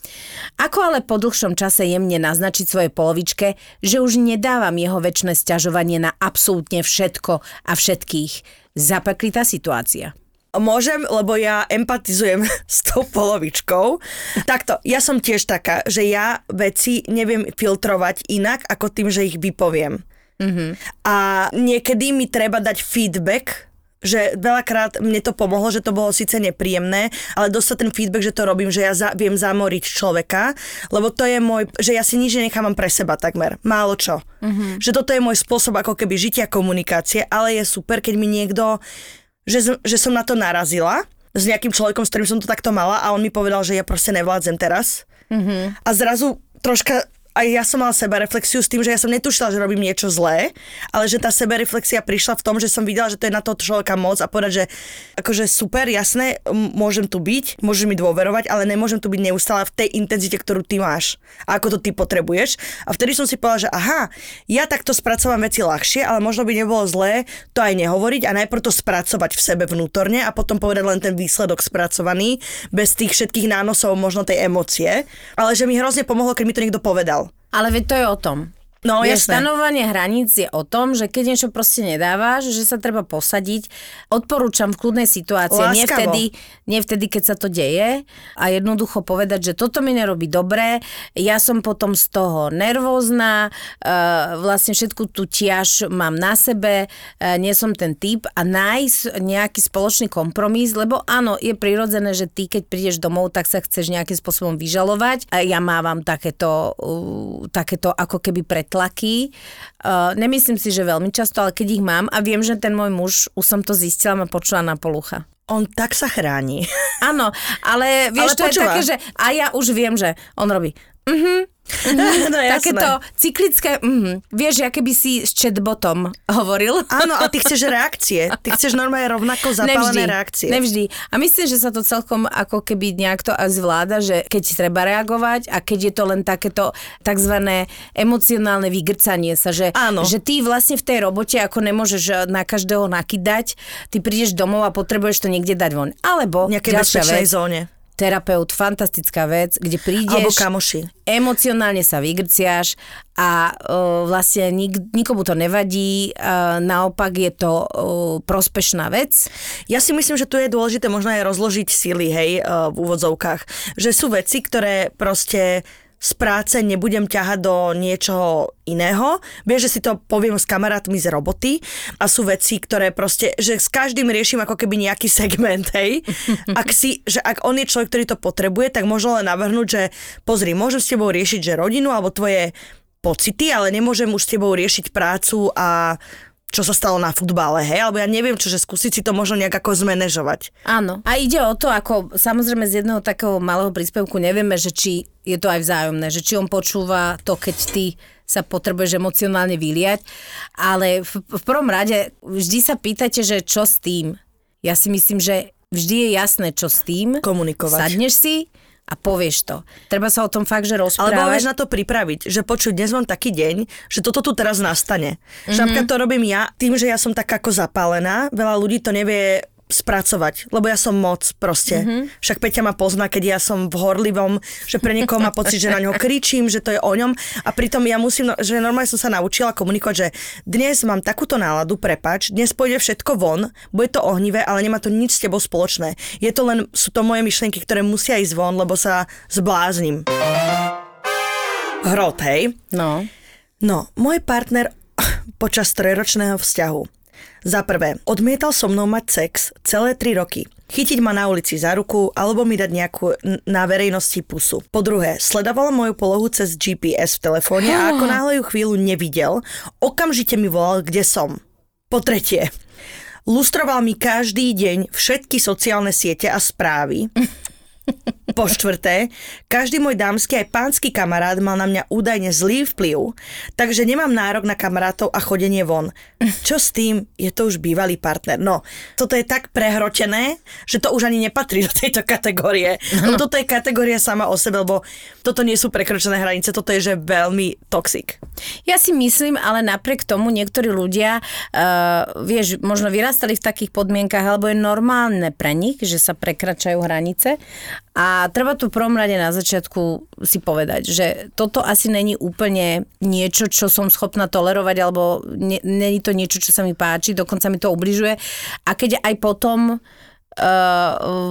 Ako ale po dlhšom čase jemne naznačiť svojej polovičke, že už nedávam jeho väčšie sťažovanie na absolútne všetko a všetkých. Zapeklitá situácia. Môžem, lebo ja empatizujem s tou polovičkou. Takto, ja som tiež taká, že ja veci neviem filtrovať inak, ako tým, že ich vypoviem. Mm-hmm. A niekedy mi treba dať feedback, že veľakrát mne to pomohlo, že to bolo síce nepríjemné, ale dostať ten feedback, že to robím, že ja za, viem zamoriť človeka, lebo to je môj, že ja si nič nechávam pre seba takmer, málo čo. Mm-hmm. Že toto je môj spôsob ako keby žitia komunikácie, ale je super, keď mi niekto, že, že som na to narazila s nejakým človekom, s ktorým som to takto mala a on mi povedal, že ja proste nevládzem teraz. Mm-hmm. A zrazu troška aj ja som mala sebareflexiu s tým, že ja som netušila, že robím niečo zlé, ale že tá sebareflexia prišla v tom, že som videla, že to je na toho človeka moc a povedať, že akože super, jasné, môžem tu byť, môžeš mi dôverovať, ale nemôžem tu byť neustále v tej intenzite, ktorú ty máš a ako to ty potrebuješ. A vtedy som si povedala, že aha, ja takto spracovám veci ľahšie, ale možno by nebolo zlé to aj nehovoriť a najprv to spracovať v sebe vnútorne a potom povedať len ten výsledok spracovaný, bez tých všetkých nánosov možno tej emócie. Ale že mi hrozne pomohlo, keď mi to niekto povedal. Ale veď to je o tom. No, jasné. stanovanie hraníc je o tom, že keď niečo proste nedávaš, že sa treba posadiť. Odporúčam v kľudnej situácii, nie Láskavo. vtedy, nie vtedy, keď sa to deje a jednoducho povedať, že toto mi nerobí dobre, ja som potom z toho nervózna, uh, vlastne všetku tú ťaž mám na sebe, uh, nie som ten typ a nájsť nejaký spoločný kompromis, lebo áno, je prirodzené, že ty, keď prídeš domov, tak sa chceš nejakým spôsobom vyžalovať. A ja mávam takéto, takéto ako keby pretlaky. Uh, nemyslím si, že veľmi často, ale keď ich mám a viem, že ten môj muž, už som to zistila, ma počula na polucha. On tak sa chráni. Áno, ale vieš, Ale to je počúva. také, že a ja už viem, že on robí no, jasné. takéto cyklické, mhm. vieš, aké by si s chatbotom hovoril. Áno, a ty chceš reakcie. Ty chceš normálne rovnako zapálené reakcie. Nevždy. A myslím, že sa to celkom ako keby nejak to aj zvláda, že keď treba reagovať a keď je to len takéto tzv. emocionálne vygrcanie sa, že, Áno. že ty vlastne v tej robote ako nemôžeš na každého nakydať, ty prídeš domov a potrebuješ to niekde dať von. Alebo Nejakej ďalšia vec, zóne. Terapeut, fantastická vec, kde prídeš... Alebo kamoši. Emocionálne sa vygrciaš a uh, vlastne nik, nikomu to nevadí, uh, naopak je to uh, prospešná vec. Ja si myslím, že tu je dôležité možno aj rozložiť síly, hej, eh, v úvodzovkách. Že sú veci, ktoré proste z práce nebudem ťahať do niečoho iného. Vieš, že si to poviem s kamarátmi z roboty a sú veci, ktoré proste, že s každým riešim ako keby nejaký segment, hej. Ak si, že ak on je človek, ktorý to potrebuje, tak možno len navrhnúť, že pozri, môžem s tebou riešiť, že rodinu alebo tvoje pocity, ale nemôžem už s tebou riešiť prácu a čo sa stalo na futbale, hej, alebo ja neviem čo, že skúsiť si to možno nejak ako zmanéžovať. Áno. A ide o to, ako samozrejme z jedného takého malého príspevku nevieme, že či je to aj vzájomné, že či on počúva to, keď ty sa potrebuješ emocionálne vyliať, ale v, v prvom rade vždy sa pýtate, že čo s tým. Ja si myslím, že vždy je jasné, čo s tým. Komunikovať. Sadneš si a povieš to. Treba sa o tom fakt, že rozprávať. Alebo vieš na to pripraviť, že počuť, dnes mám taký deň, že toto tu teraz nastane. Mm-hmm. Šapka to robím ja, tým, že ja som tak ako zapálená, veľa ľudí to nevie spracovať, lebo ja som moc proste. Mm-hmm. Však Peťa ma pozná, keď ja som v horlivom, že pre niekoho má pocit, že na ňo kričím, že to je o ňom a pritom ja musím, že normálne som sa naučila komunikovať, že dnes mám takúto náladu, prepač, dnes pôjde všetko von, bude to ohnivé, ale nemá to nič s tebou spoločné. Je to len, sú to moje myšlienky, ktoré musia ísť von, lebo sa zbláznim. Hrot, hej? No. No, môj partner počas trojročného vzťahu. Za prvé, odmietal so mnou mať sex celé 3 roky. Chytiť ma na ulici za ruku alebo mi dať nejakú na verejnosti pusu. Po druhé, sledoval moju polohu cez GPS v telefóne a ako náhle ju chvíľu nevidel, okamžite mi volal, kde som. Po tretie, lustroval mi každý deň všetky sociálne siete a správy. Po štvrté, každý môj dámsky aj pánsky kamarát mal na mňa údajne zlý vplyv, takže nemám nárok na kamarátov a chodenie von. Čo s tým? Je to už bývalý partner. No, toto je tak prehrotené, že to už ani nepatrí do tejto kategórie. No, toto je kategória sama o sebe, lebo toto nie sú prekročené hranice, toto je že veľmi toxic. Ja si myslím, ale napriek tomu niektorí ľudia, uh, vieš, možno vyrastali v takých podmienkach, alebo je normálne pre nich, že sa prekračajú hranice. A treba tu prvom rade na začiatku si povedať, že toto asi není úplne niečo, čo som schopná tolerovať, alebo ne, není to niečo, čo sa mi páči, dokonca mi to ubližuje. A keď aj potom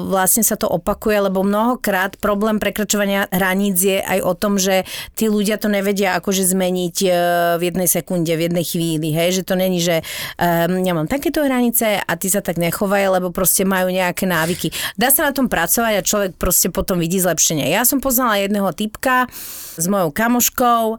vlastne sa to opakuje, lebo mnohokrát problém prekračovania hraníc je aj o tom, že tí ľudia to nevedia akože zmeniť uh, v jednej sekunde, v jednej chvíli, hej, že to není, že um, ja mám takéto hranice a ty sa tak nechovaj, lebo proste majú nejaké návyky. Dá sa na tom pracovať a človek proste potom vidí zlepšenie. Ja som poznala jedného typka s mojou kamoškou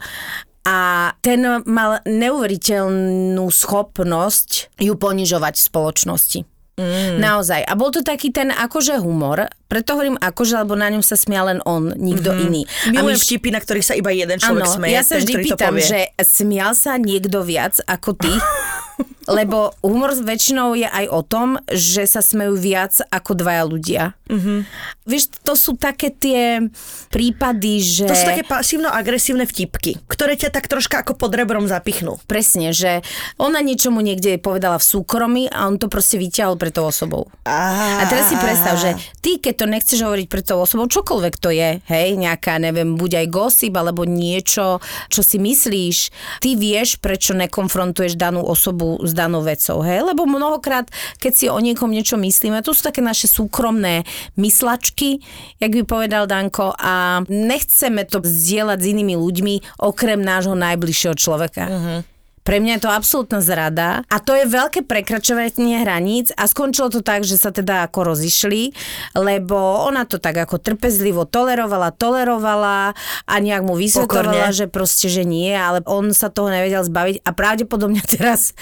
a ten mal neuveriteľnú schopnosť ju ponižovať v spoločnosti. Mm. Naozaj. A bol to taký ten akože humor, preto hovorím akože, lebo na ňom sa smia len on, nikto mm-hmm. iný. Milujem my- vtipy, na ktorých sa iba jeden človek Áno, smeje. ja sa ten, vždy pýtam, že smial sa niekto viac ako ty? Lebo humor väčšinou je aj o tom, že sa smejú viac ako dvaja ľudia. Mhm. Mm-hmm. Vieš, to sú také tie prípady, že... To sú také pasívno-agresívne vtipky, ktoré ťa tak troška ako pod rebrom zapichnú. Presne, že ona niečomu niekde povedala v súkromí a on to proste vyťahol pre tou osobou. A teraz si predstav, že ty, keď to nechceš hovoriť pred tou osobou, čokoľvek to je, hej, nejaká, neviem, buď aj gossip, alebo niečo, čo si myslíš, ty vieš, prečo nekonfrontuješ danú osobu s danou vecou, hej, lebo mnohokrát, keď si o niekom niečo myslíme, to sú také naše súkromné myslačky, jak by povedal Danko, a nechceme to zdieľať s inými ľuďmi, okrem nášho najbližšieho človeka. Uh-huh. Pre mňa je to absolútna zrada a to je veľké prekračovanie hraníc a skončilo to tak, že sa teda ako rozišli, lebo ona to tak ako trpezlivo tolerovala, tolerovala a nejak mu vysvetovala, že proste, že nie, ale on sa toho nevedel zbaviť a pravdepodobne teraz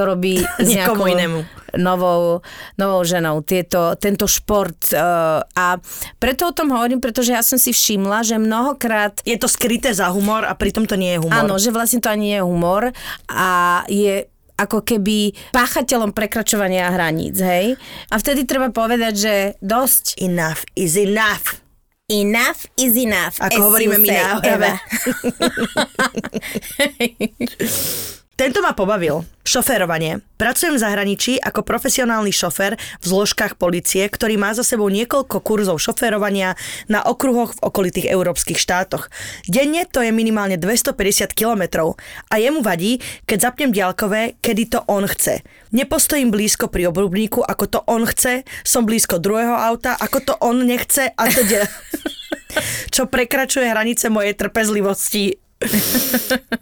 to robí s nejakou inému. novou, novou ženou, tieto, tento šport. Uh, a preto o tom hovorím, pretože ja som si všimla, že mnohokrát Je to skryté za humor a pritom to nie je humor. Áno, že vlastne to ani nie je humor a je ako keby páchateľom prekračovania hraníc, hej? A vtedy treba povedať, že dosť. Enough is enough. Enough is enough. Ako hovoríme my say, na Eva. Tento ma pobavil. Šoférovanie. Pracujem v zahraničí ako profesionálny šofér v zložkách policie, ktorý má za sebou niekoľko kurzov šoférovania na okruhoch v okolitých európskych štátoch. Denne to je minimálne 250 kilometrov a jemu vadí, keď zapnem diaľkové, kedy to on chce. Nepostojím blízko pri obrubníku, ako to on chce, som blízko druhého auta, ako to on nechce a teda čo prekračuje hranice mojej trpezlivosti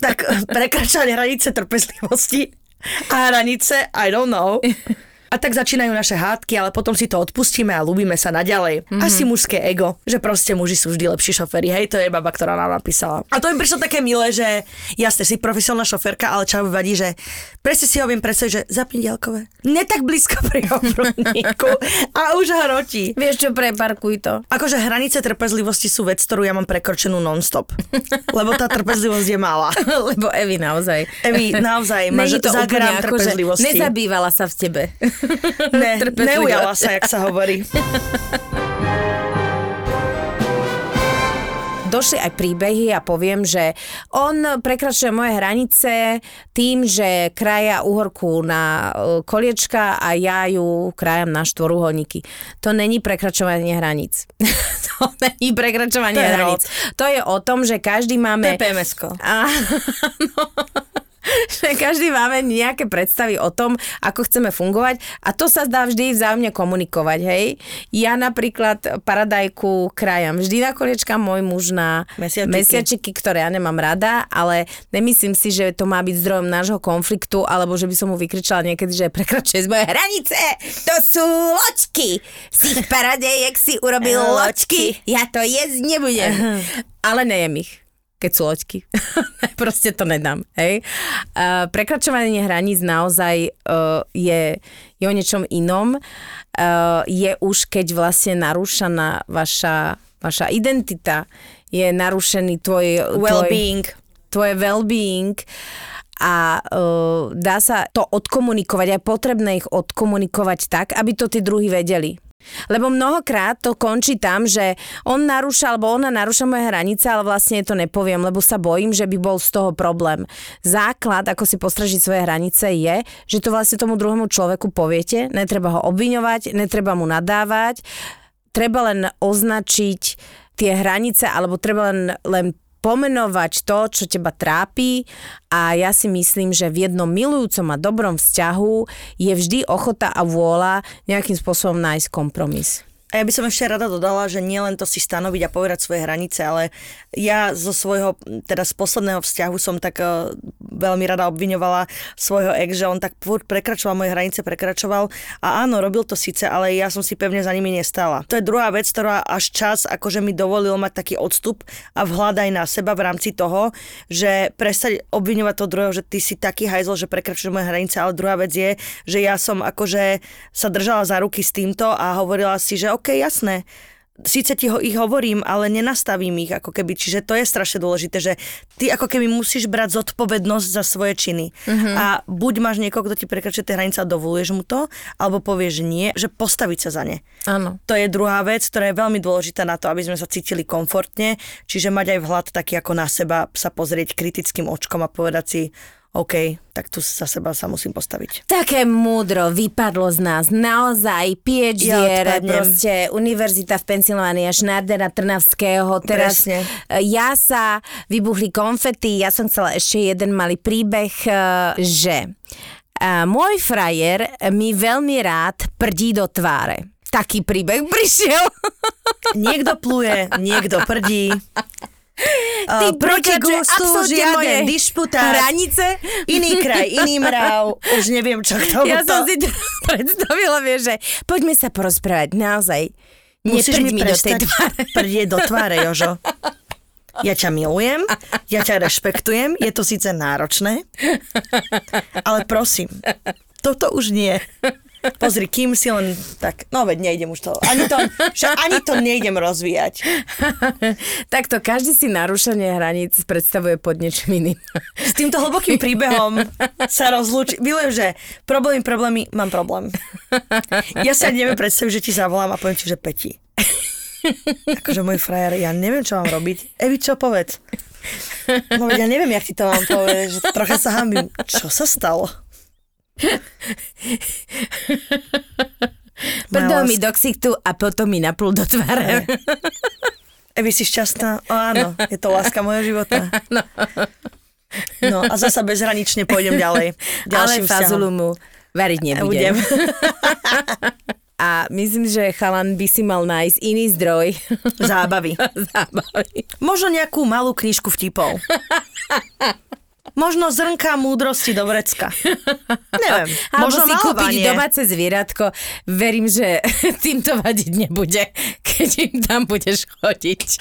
tak prekračovanie hranice trpezlivosti a hranice, I don't know. A tak začínajú naše hádky, ale potom si to odpustíme a ľúbime sa naďalej. Mm-hmm. Asi mužské ego, že proste muži sú vždy lepší šoféry. Hej, to je baba, ktorá nám napísala. A to mi prišlo také milé, že jasne, si profesionálna šoférka, ale čo mi vadí, že presne si ho viem predstaviť, že zapni diaľkové. Ne tak blízko pri obrubníku a už ho rotí. Vieš čo, preparkuj to. Akože hranice trpezlivosti sú vec, ktorú ja mám prekročenú non-stop. Lebo tá trpezlivosť je malá. Lebo Evi naozaj. Evi, naozaj, máš to za gram trpezlivosti. nezabývala sa v tebe. Ne, neujala sa, jak sa hovorí. došli aj príbehy a poviem, že on prekračuje moje hranice tým, že kraja uhorku na e, koliečka a ja ju krajam na štvoruholníky. To není prekračovanie hraníc. to není prekračovanie To hraníc. To je o tom, že každý máme... To je PMS-ko. Áno. že každý máme nejaké predstavy o tom, ako chceme fungovať a to sa dá vždy vzájomne komunikovať, hej. Ja napríklad paradajku krajam vždy na koliečka, môj muž na Mesiačiky. mesiačiky, ktoré ja nemám rada, ale nemyslím si, že to má byť zdrojom nášho konfliktu, alebo že by som mu vykričala niekedy, že prekračuje z moje hranice, to sú ločky. Si paradejek si urobil ločky, ja to jesť nebudem. Ale nejem ich keď sú loďky. Proste to nedám. Hej? Uh, prekračovanie hraníc naozaj uh, je, je o niečom inom. Uh, je už, keď vlastne narúšaná vaša vaša identita, je narušený tvoj... tvoj Well-being. tvoje well-being a uh, dá sa to odkomunikovať, aj potrebné ich odkomunikovať tak, aby to tí druhí vedeli. Lebo mnohokrát to končí tam, že on narúša, alebo ona narúša moje hranice, ale vlastne to nepoviem, lebo sa bojím, že by bol z toho problém. Základ, ako si postražiť svoje hranice je, že to vlastne tomu druhému človeku poviete, netreba ho obviňovať, netreba mu nadávať, treba len označiť tie hranice, alebo treba len, len pomenovať to, čo teba trápi a ja si myslím, že v jednom milujúcom a dobrom vzťahu je vždy ochota a vôľa nejakým spôsobom nájsť kompromis. A ja by som ešte rada dodala, že nielen to si stanoviť a povedať svoje hranice, ale ja zo svojho, teda z posledného vzťahu som tak uh, veľmi rada obviňovala svojho ex, že on tak prekračoval moje hranice, prekračoval a áno, robil to síce, ale ja som si pevne za nimi nestala. To je druhá vec, ktorá až čas akože mi dovolil mať taký odstup a vhľad aj na seba v rámci toho, že prestať obviňovať toho druhého, že ty si taký hajzl, že prekračuješ moje hranice, ale druhá vec je, že ja som akože sa držala za ruky s týmto a hovorila si, že OK, jasné, síce ti ho ich hovorím, ale nenastavím ich ako keby, čiže to je strašne dôležité, že ty ako keby musíš brať zodpovednosť za svoje činy. Uh-huh. A buď máš niekoho, kto ti prekračuje tie hranice a dovoluješ mu to, alebo povieš nie, že postaviť sa za ne. Áno. To je druhá vec, ktorá je veľmi dôležitá na to, aby sme sa cítili komfortne, čiže mať aj vhľad taký ako na seba, sa pozrieť kritickým očkom a povedať si, OK, tak tu za seba sa musím postaviť. Také múdro vypadlo z nás. Naozaj PhD, Ja proste Univerzita v Pensylvánii až Nardena Trnavského. Teraz Presne. e, ja sa vybuchli konfety, ja som chcela ešte jeden malý príbeh, e, že e, môj frajer mi veľmi rád prdí do tváre. Taký príbeh prišiel. Niekto pluje, niekto prdí. Ty proti gustu žiaden dišputát. Hranice. Iný kraj, iný mrav. Už neviem, čo k tomu Ja som to... si teraz predstavila, vieš, že poďme sa porozprávať naozaj. Musíš mi mi do tej tváre. prdieť do tváre, Jožo. Ja ťa milujem, ja ťa rešpektujem, je to síce náročné, ale prosím, toto už nie. Pozri, kým si len tak, no veď nejdem už to, ani to, že ani to nejdem rozvíjať. Takto každý si narušenie hraníc predstavuje pod niečím iným. S týmto hlbokým príbehom sa rozlúči. Milujem, že problémy, problémy, mám problém. Ja sa neviem predstaviť, že ti zavolám a poviem ti, že Peti. Akože môj frajer, ja neviem, čo mám robiť. Evi, čo povedz? No ja neviem, jak ti to mám povedať, že trocha sa hambím. Čo sa stalo? Prdol mi do ksichtu a potom mi naplul do tváre. Evi, si šťastná? O, áno, je to láska mojho života. No a zasa bezhranične pôjdem ďalej. Ale Ďalším fazulu vzťahom. mu variť nebudem. Budem. A myslím, že chalan by si mal nájsť iný zdroj Zábavy. zábavy. Možno nejakú malú knižku vtipov. Možno zrnka múdrosti do vrecka. Neviem. Alebo možno si kúpiť domáce zvieratko. Verím, že tým to vadiť nebude, keď im tam budeš chodiť.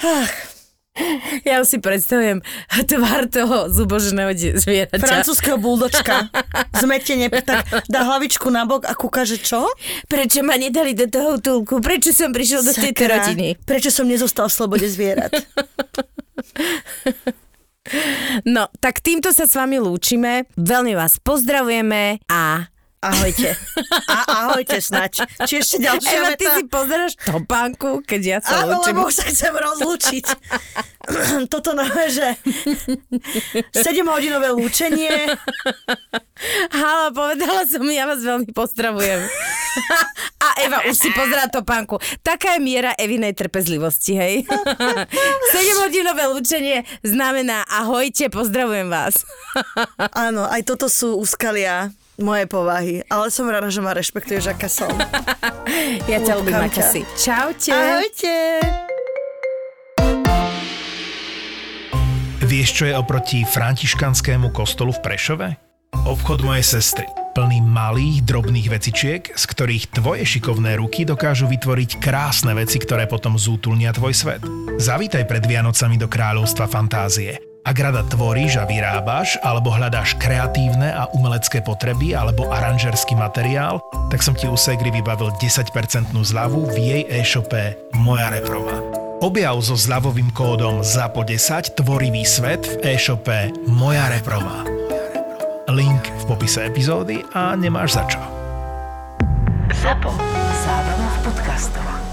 Ja už si predstavujem tvár toho zuboženého zvieraťa. Francúzského buldočka. Zmetenie, tak dá hlavičku na bok a kúka, že čo? Prečo ma nedali do toho útulku? Prečo som prišiel do tejto Sakra, rodiny? Prečo som nezostal v slobode zvierat? No, tak týmto sa s vami lúčime. Veľmi vás pozdravujeme a Ahojte. A ahojte snať. Či ešte ďalšia Eva, ty veta? si pozeráš topánku, keď ja sa Áno, lebo už sa chcem rozlúčiť. Toto nové, že 7-hodinové lúčenie. Halo, povedala som, ja vás veľmi pozdravujem. A Eva už si pozerá topánku. Taká je miera Evinej trpezlivosti, hej? 7-hodinové lúčenie znamená ahojte, pozdravujem vás. Áno, aj toto sú úskalia mojej povahy, ale som rada, že ma rešpektuješ, aká som. Ja ťa ľúbim, ťa. si. Čaute. Ahojte. Vieš, čo je oproti františkanskému kostolu v Prešove? Obchod mojej sestry. Plný malých, drobných vecičiek, z ktorých tvoje šikovné ruky dokážu vytvoriť krásne veci, ktoré potom zútulnia tvoj svet. Zavítaj pred Vianocami do kráľovstva fantázie. Ak rada tvoríš a vyrábaš, alebo hľadáš kreatívne a umelecké potreby, alebo aranžerský materiál, tak som ti u Segri vybavil 10% zľavu v jej e-shope Moja Reprova. Objav so zľavovým kódom ZAPO10 tvorivý svet v e-shope Moja Reprova. Link v popise epizódy a nemáš za čo. ZAPO. Zábrná v podcastovách.